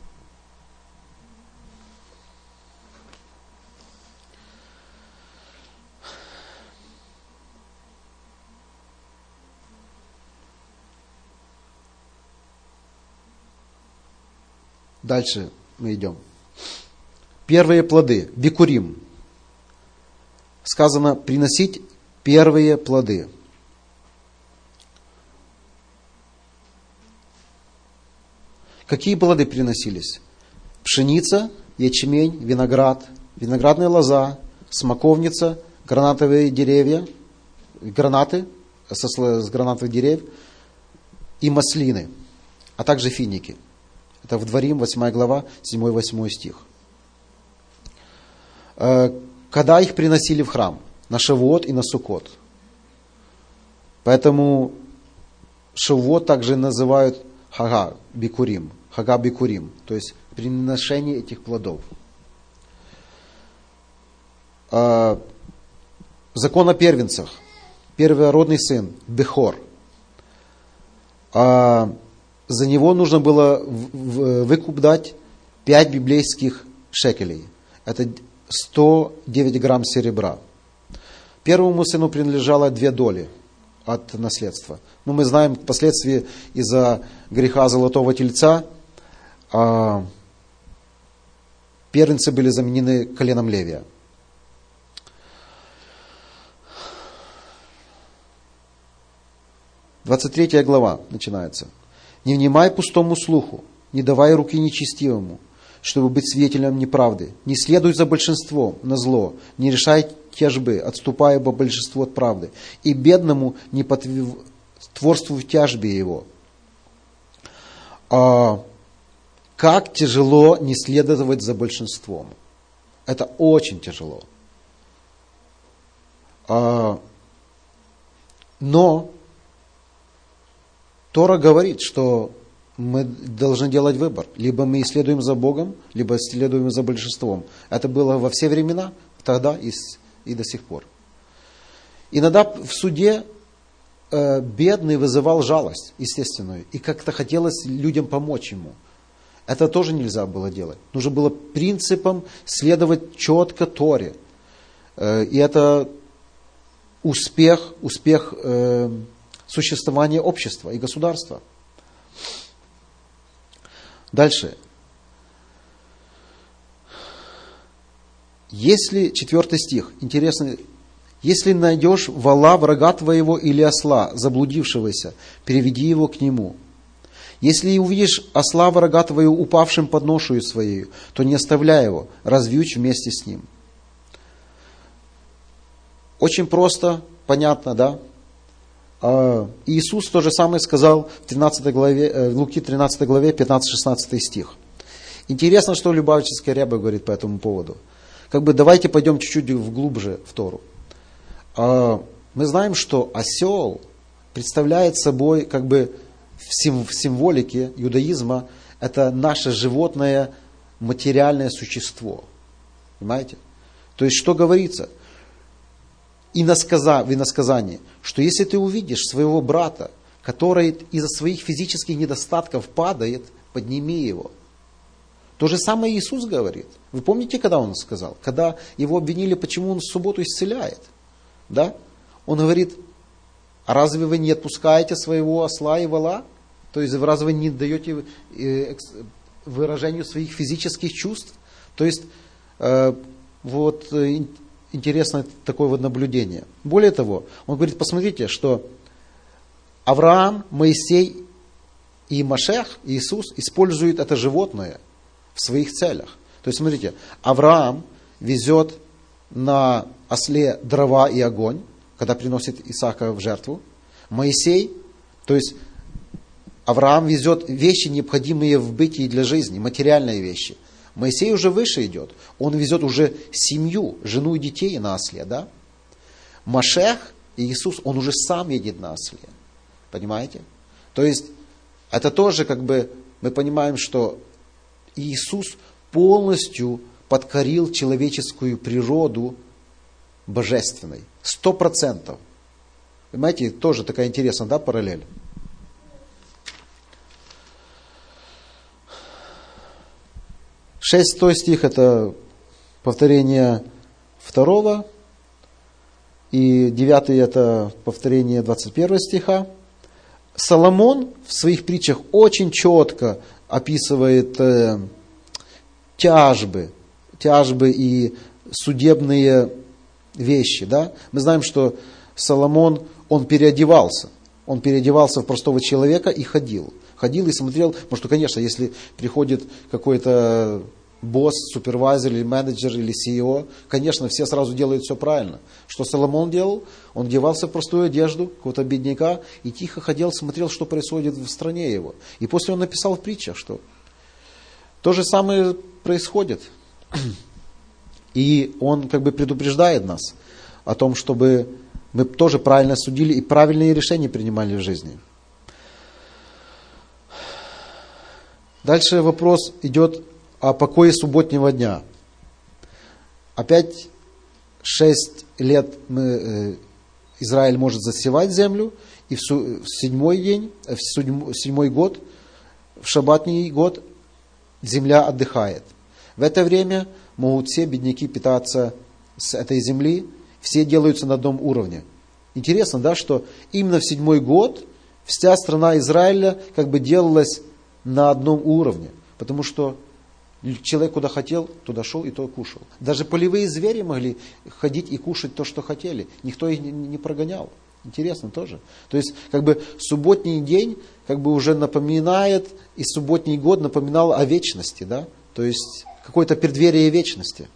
Дальше мы идем. Первые плоды. Бикурим. Сказано приносить первые плоды. Какие плоды приносились? Пшеница, ячмень, виноград, виноградная лоза, смоковница, гранатовые деревья, гранаты со, с гранатовых деревьев и маслины, а также финики. Это в Дворим, 8 глава, 7-8 стих. Э, когда их приносили в храм? На Шавуот и на Сукот. Поэтому Шавуот также называют Хага Бикурим, Хага Бикурим, то есть приношение этих плодов. Э, закон о первенцах. Первородный сын, Бехор. За него нужно было выкуп дать 5 библейских шекелей. Это 109 грамм серебра. Первому сыну принадлежало две доли от наследства. Но мы знаем, впоследствии из-за греха золотого тельца а, первенцы были заменены коленом Левия. Двадцать третья глава начинается. «Не внимай пустому слуху, не давай руки нечестивому, чтобы быть свидетелем неправды. Не следуй за большинством на зло, не решай тяжбы, отступая по большинству от правды. И бедному не потворствуй в тяжбе его. А, как тяжело не следовать за большинством. Это очень тяжело. А, но Тора говорит, что мы должны делать выбор. Либо мы исследуем за Богом, либо исследуем за большинством. Это было во все времена, тогда и, и до сих пор. Иногда в суде э, бедный вызывал жалость, естественную, и как-то хотелось людям помочь ему. Это тоже нельзя было делать. Нужно было принципам следовать четко Торе. Э, и это успех, успех э, существования общества и государства. Дальше. Если, четвертый стих, интересный, если найдешь вала врага твоего или осла, заблудившегося, переведи его к нему. Если увидишь осла врага твоего упавшим под ношую своей, то не оставляй его, развьючь вместе с ним. Очень просто, понятно, да? А, Иисус то же самое сказал в, 13 главе, э, в Луки 13 главе 15-16 стих. Интересно, что Любавическая ряба говорит по этому поводу. Как бы давайте пойдем чуть-чуть вглубже в Тору. А, мы знаем, что осел представляет собой как бы в символике иудаизма это наше животное материальное существо. Понимаете? То есть, что говорится? И на в иносказании – что если ты увидишь своего брата, который из-за своих физических недостатков падает, подними его. То же самое Иисус говорит. Вы помните, когда Он сказал? Когда его обвинили, почему Он в субботу исцеляет. Да? Он говорит, а разве вы не отпускаете своего осла и вала? То есть разве вы не даете э, выражению своих физических чувств? То есть э, вот э, интересное такое вот наблюдение. Более того, он говорит, посмотрите, что Авраам, Моисей и Машех, Иисус, используют это животное в своих целях. То есть, смотрите, Авраам везет на осле дрова и огонь, когда приносит Исаака в жертву. Моисей, то есть Авраам везет вещи, необходимые в бытии для жизни, материальные вещи. Моисей уже выше идет. Он везет уже семью, жену и детей на осле, да? Машех, Иисус, он уже сам едет на осле. Понимаете? То есть, это тоже как бы, мы понимаем, что Иисус полностью подкорил человеческую природу божественной. Сто процентов. Понимаете, тоже такая интересная, да, параллель? Шестой стих – это повторение второго, и девятый – это повторение 21 стиха. Соломон в своих притчах очень четко описывает э, тяжбы, тяжбы и судебные вещи. Да? Мы знаем, что Соломон, он переодевался. Он переодевался в простого человека и ходил. ходил и смотрел, потому что, конечно, если приходит какой-то босс, супервайзер или менеджер или CEO, конечно, все сразу делают все правильно. Что Соломон делал? Он одевался в простую одежду какого-то бедняка и тихо ходил, смотрел, что происходит в стране его. И после он написал в притчах, что то же самое происходит. И он как бы предупреждает нас о том, чтобы мы тоже правильно судили и правильные решения принимали в жизни. Дальше вопрос идет о покое субботнего дня. Опять шесть лет мы, э, Израиль может засевать землю, и в, седьмой день, э, в седьмой, год, в шаббатный год земля отдыхает. В это время могут все бедняки питаться с этой земли, все делаются на одном уровне. Интересно, да, что именно в седьмой год вся страна Израиля как бы делалась на одном уровне, потому что Человек куда хотел, туда шел и то кушал. Даже полевые звери могли ходить и кушать то, что хотели. Никто их не прогонял. Интересно тоже. То есть, как бы субботний день как бы уже напоминает, и субботний год напоминал о вечности, да? То есть, какое-то преддверие вечности.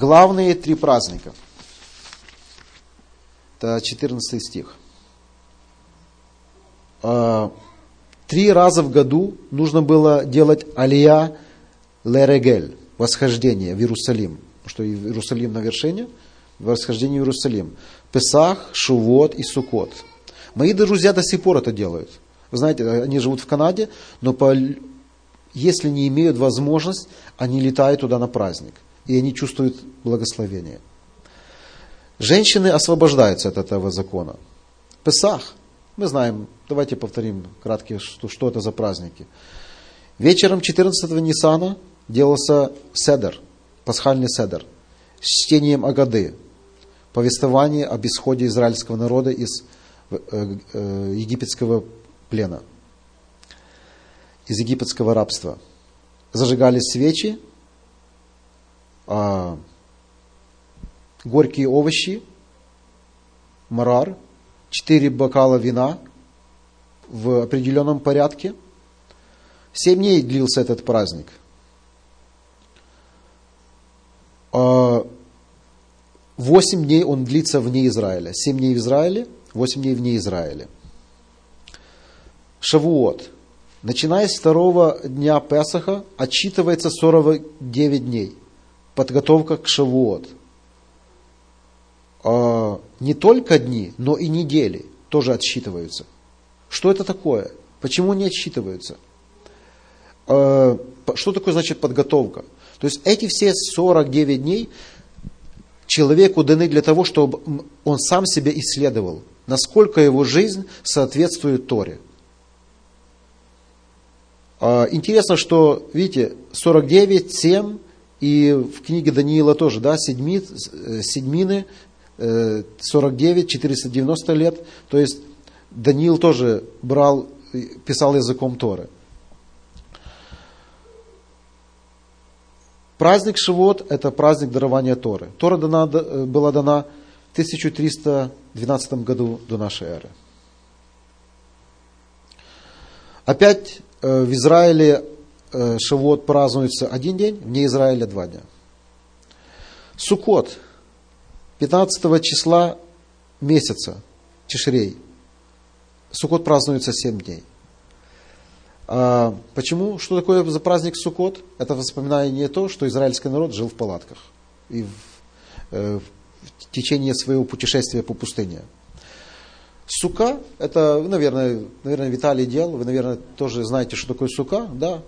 Главные три праздника. Это 14 стих. А, три раза в году нужно было делать алия лерегель, восхождение в Иерусалим. Что Иерусалим на вершине, восхождение в Иерусалим. Песах, Шувот и Сукот. Мои друзья до сих пор это делают. Вы знаете, они живут в Канаде, но по, если не имеют возможность, они летают туда на праздник и они чувствуют благословение. Женщины освобождаются от этого закона. Песах. Мы знаем, давайте повторим краткие, что, что это за праздники. Вечером 14 Нисана делался седер, пасхальный седер, с чтением Агады, повествование об исходе израильского народа из э, э, египетского плена, из египетского рабства. Зажигались свечи, а, горькие овощи, марар, четыре бокала вина в определенном порядке. Семь дней длился этот праздник. А, восемь дней он длится вне Израиля. Семь дней в Израиле, восемь дней вне Израиля. Шавуот. Начиная с второго дня Песаха отчитывается 49 дней подготовка к Шавуот. А, не только дни, но и недели тоже отсчитываются. Что это такое? Почему не отсчитываются? А, что такое значит подготовка? То есть эти все 49 дней человеку даны для того, чтобы он сам себя исследовал, насколько его жизнь соответствует Торе. А, интересно, что, видите, 49, 7, и в книге Даниила тоже, да, седьми, э, седьмины, 49, э, 490 лет. То есть Даниил тоже брал, писал языком Торы. Праздник Шивот – это праздник дарования Торы. Тора дана, э, была дана в 1312 году до нашей эры. Опять в Израиле Шавуот празднуется один день, вне Израиля два дня. Сукот 15 числа месяца, Тишрей. Сукот празднуется 7 дней. А почему? Что такое за праздник Сукот? Это воспоминание то, что израильский народ жил в палатках и в, э, в течение своего путешествия по пустыне. Сука, это, наверное, наверное, Виталий делал, вы, наверное, тоже знаете, что такое сука, да.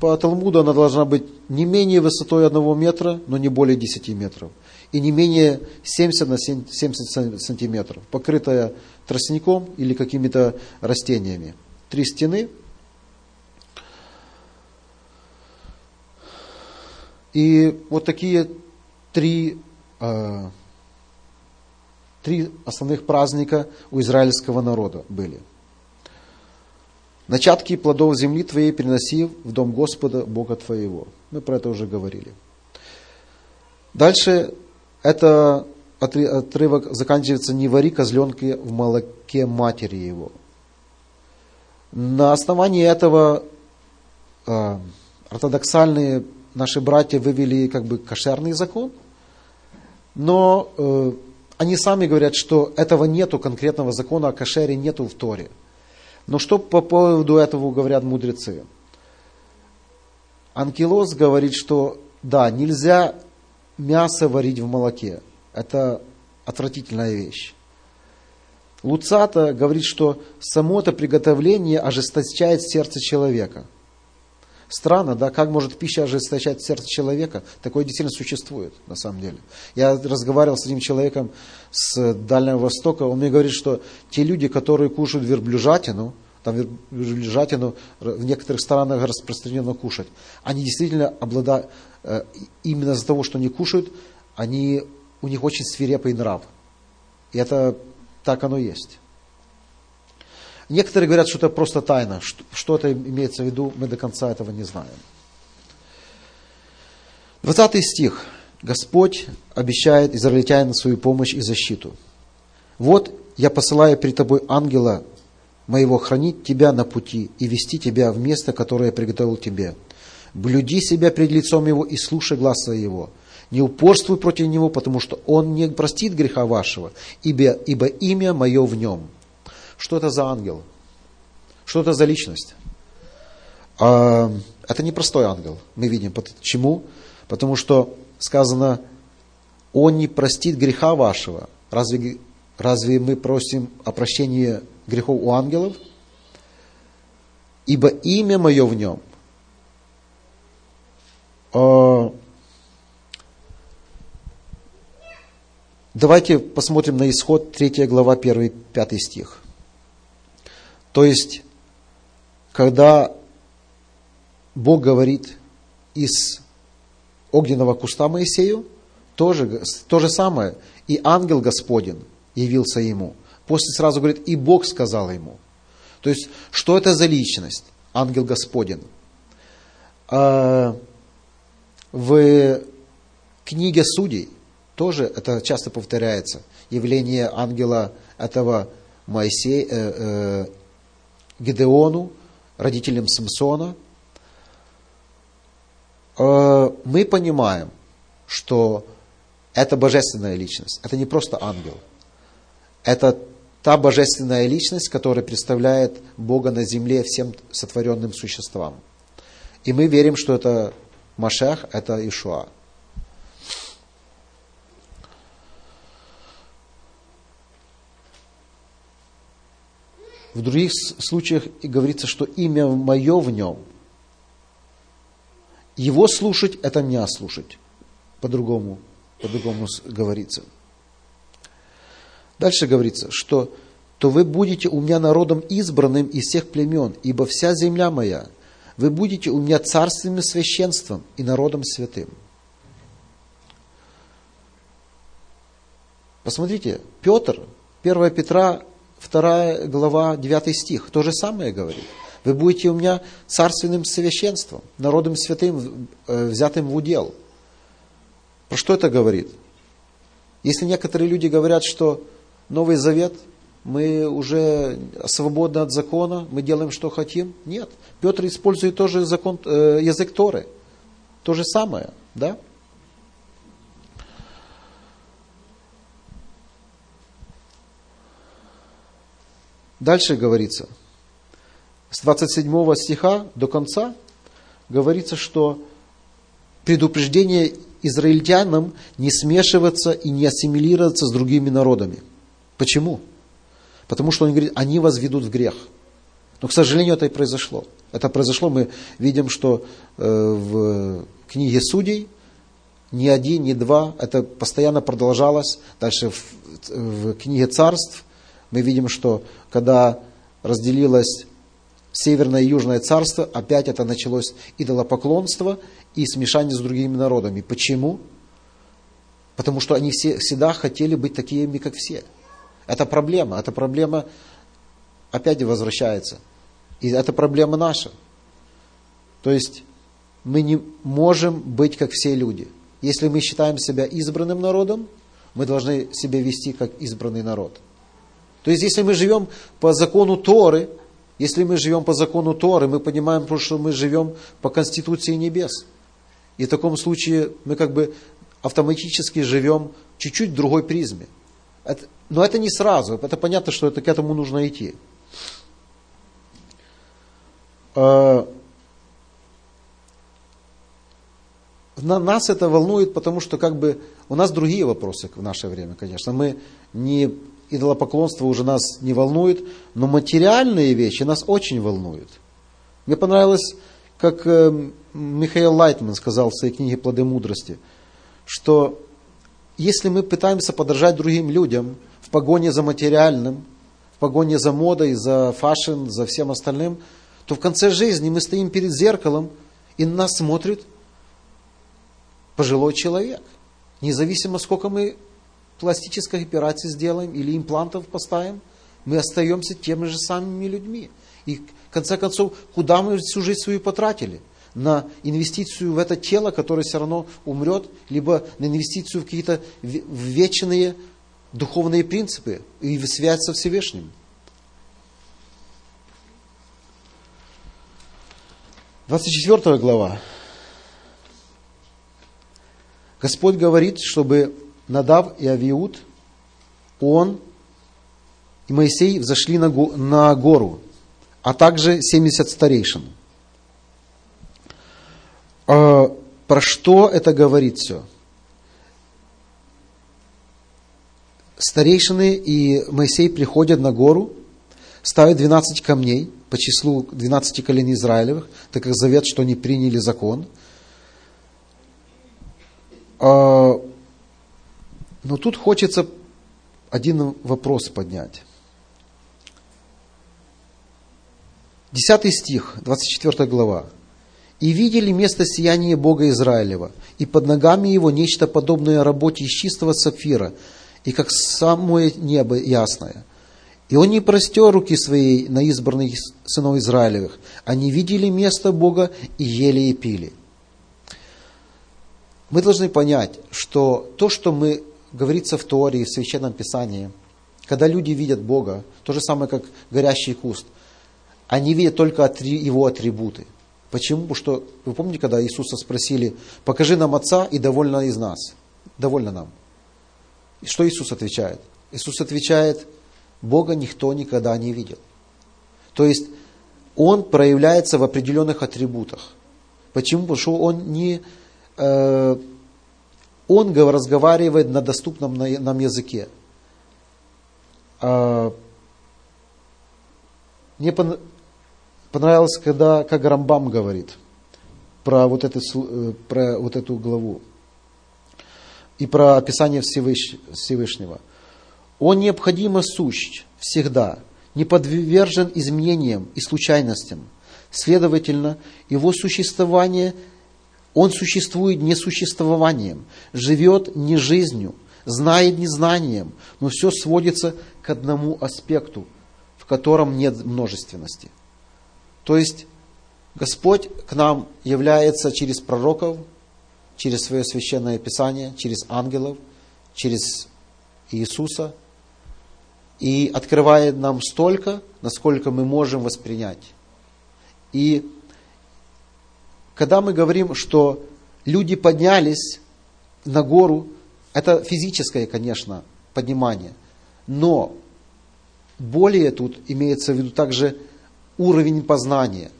По Талмуду она должна быть не менее высотой одного метра, но не более 10 метров. И не менее 70 на 70 сантиметров, покрытая тростником или какими-то растениями. Три стены. И вот такие три, э, три основных праздника у израильского народа были – Начатки плодов земли твоей переноси в дом Господа, Бога твоего. Мы про это уже говорили. Дальше это отрывок заканчивается «Не вари козленки в молоке матери его». На основании этого э, ортодоксальные наши братья вывели как бы кошерный закон, но э, они сами говорят, что этого нету конкретного закона о кошере, нету в Торе. Но что по поводу этого говорят мудрецы? Анкилос говорит, что да, нельзя мясо варить в молоке. Это отвратительная вещь. Луцата говорит, что само это приготовление ожесточает сердце человека. Странно, да, как может пища ожесточать сердце человека? Такое действительно существует, на самом деле. Я разговаривал с одним человеком с Дальнего Востока, он мне говорит, что те люди, которые кушают верблюжатину, там верблюжатину в некоторых странах распространено кушать, они действительно обладают, э, именно из-за того, что они кушают, они, у них очень свирепый нрав. И это так оно есть. Некоторые говорят, что это просто тайна. Что это имеется в виду, мы до конца этого не знаем. 20 стих. Господь обещает израильтянам свою помощь и защиту. Вот я посылаю перед тобой ангела моего хранить тебя на пути и вести тебя в место, которое я приготовил тебе. Блюди себя перед лицом его и слушай глаза его – не упорствуй против него, потому что он не простит греха вашего, ибо, ибо имя мое в нем. Что это за ангел? Что это за личность? А, это не простой ангел, мы видим. Почему? Потому что сказано, он не простит греха вашего. Разве, разве мы просим о прощении грехов у ангелов? Ибо имя мое в нем. А, Давайте посмотрим на исход 3 глава 1-5 стих. То есть, когда Бог говорит из огненного куста Моисею, тоже, то же самое. И ангел Господень явился ему. После сразу говорит, и Бог сказал ему. То есть, что это за личность? Ангел Господень. А, в книге Судей тоже это часто повторяется. Явление ангела этого Моисея, э, э, Гедеону, родителям Самсона. Э, мы понимаем, что это божественная личность. Это не просто ангел. Это та божественная личность, которая представляет Бога на земле всем сотворенным существам. И мы верим, что это Машех, это Ишуа. В других случаях говорится, что имя мое в нем. Его слушать – это меня слушать. По-другому, по-другому говорится. Дальше говорится, что то вы будете у меня народом избранным из всех племен, ибо вся земля моя, вы будете у меня царственным священством и народом святым. Посмотрите, Петр, 1 Петра 2 глава, 9 стих, то же самое говорит. Вы будете у меня царственным священством, народом святым, э, взятым в удел. Про что это говорит? Если некоторые люди говорят, что Новый Завет, мы уже свободны от закона, мы делаем, что хотим. Нет. Петр использует тоже закон, э, язык Торы. То же самое, да? Дальше говорится, с 27 стиха до конца говорится, что предупреждение израильтянам не смешиваться и не ассимилироваться с другими народами. Почему? Потому что он говорит, они вас ведут в грех. Но, к сожалению, это и произошло. Это произошло, мы видим, что э, в книге судей ни один, ни два, это постоянно продолжалось. Дальше в, в книге царств мы видим, что когда разделилось Северное и Южное царство, опять это началось идолопоклонство и смешание с другими народами. Почему? Потому что они все, всегда хотели быть такими, как все. Это проблема. Эта проблема опять возвращается. И это проблема наша. То есть мы не можем быть как все люди. Если мы считаем себя избранным народом, мы должны себя вести как избранный народ. То есть, если мы живем по закону Торы, если мы живем по закону Торы, мы понимаем, что мы живем по Конституции небес. И в таком случае мы как бы автоматически живем чуть-чуть в другой призме. Но это не сразу, это понятно, что это, к этому нужно идти. А, на нас это волнует, потому что как бы у нас другие вопросы в наше время, конечно. Мы не идолопоклонство уже нас не волнует, но материальные вещи нас очень волнуют. Мне понравилось, как э, Михаил Лайтман сказал в своей книге «Плоды мудрости», что если мы пытаемся подражать другим людям в погоне за материальным, в погоне за модой, за фашн, за всем остальным, то в конце жизни мы стоим перед зеркалом, и на нас смотрит пожилой человек. Независимо, сколько мы пластических операций сделаем или имплантов поставим, мы остаемся теми же самыми людьми. И в конце концов, куда мы всю жизнь свою потратили? На инвестицию в это тело, которое все равно умрет, либо на инвестицию в какие-то вечные духовные принципы и в связь со Всевышним. Двадцать четвертая глава. Господь говорит, чтобы Надав и Авиуд, он и Моисей взошли на, на гору, а также 70 старейшин. А, про что это говорит все? Старейшины и Моисей приходят на гору, ставят 12 камней по числу 12 коленей Израилевых, так как завет, что они приняли закон. Но тут хочется один вопрос поднять. Десятый стих, 24 глава. «И видели место сияния Бога Израилева, и под ногами его нечто подобное работе из чистого сапфира, и как самое небо ясное. И он не простер руки своей на избранных сынов Израилевых. Они видели место Бога и ели и пили». Мы должны понять, что то, что мы говорится в Торе, в Священном Писании, когда люди видят Бога, то же самое, как горящий куст, они видят только его атрибуты. Почему? Потому что, вы помните, когда Иисуса спросили, покажи нам Отца и довольно из нас, довольно нам. И что Иисус отвечает? Иисус отвечает, Бога никто никогда не видел. То есть, Он проявляется в определенных атрибутах. Почему? Потому что Он не э, он разговаривает на доступном нам языке. А, мне понравилось, когда, как Рамбам говорит про вот, это, э, про вот эту главу и про описание Всевышнего. Он необходимо сущ всегда, не подвержен изменениям и случайностям. Следовательно, его существование – он существует не существованием, живет не жизнью, знает не знанием, но все сводится к одному аспекту, в котором нет множественности. То есть Господь к нам является через пророков, через свое священное писание, через ангелов, через Иисуса и открывает нам столько, насколько мы можем воспринять. И когда мы говорим, что люди поднялись на гору, это физическое, конечно, поднимание, но более тут имеется в виду также уровень познания.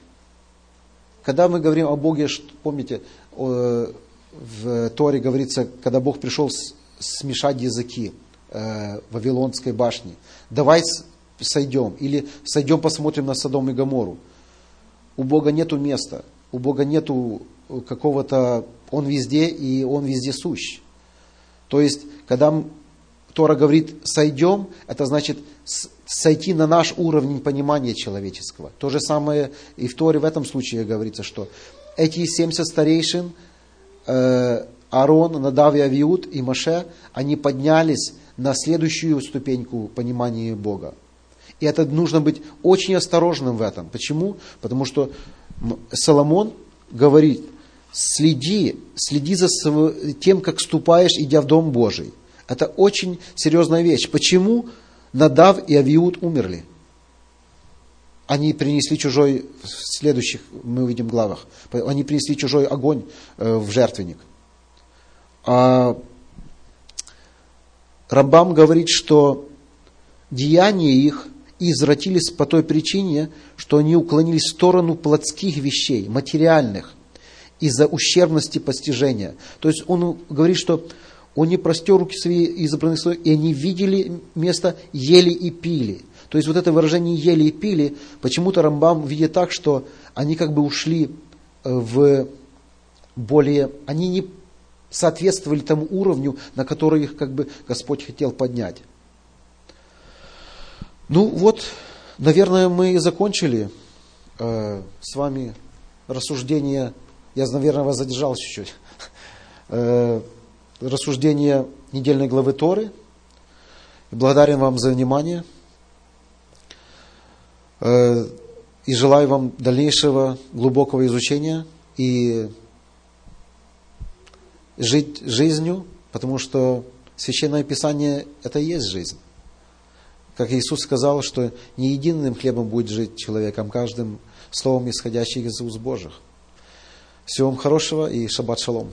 Когда мы говорим о Боге, помните, в Торе говорится, когда Бог пришел смешать языки э, в Вавилонской башне, давай сойдем, или сойдем посмотрим на Содом и Гамору. У Бога нету места – у Бога нету какого-то, Он везде и Он везде сущ. То есть, когда Тора говорит «сойдем», это значит сойти на наш уровень понимания человеческого. То же самое и в Торе в этом случае говорится, что эти 70 старейшин, э, Аарон, Надав и Авиуд и Маше, они поднялись на следующую ступеньку понимания Бога. И это нужно быть очень осторожным в этом. Почему? Потому что Соломон говорит, следи, следи за тем, как ступаешь, идя в Дом Божий. Это очень серьезная вещь. Почему Надав и Авиуд умерли? Они принесли чужой, в следующих мы увидим главах, они принесли чужой огонь э, в жертвенник. А Рамбам говорит, что деяния их извратились по той причине, что они уклонились в сторону плотских вещей, материальных, из-за ущербности постижения. То есть он говорит, что он не простер руки свои избранных свои, и они видели место, ели и пили. То есть вот это выражение ели и пили, почему-то Рамбам видит так, что они как бы ушли э, в более, они не соответствовали тому уровню, на который их как бы Господь хотел поднять. Ну вот, наверное, мы и закончили э, с вами рассуждение, я, наверное, вас задержал чуть-чуть, э, рассуждение недельной главы Торы. Благодарен вам за внимание э, и желаю вам дальнейшего глубокого изучения и жить жизнью, потому что Священное Писание – это и есть жизнь. Как Иисус сказал, что не единым хлебом будет жить человеком, каждым словом, исходящим из уст Божьих. Всего вам хорошего и шаббат шалом.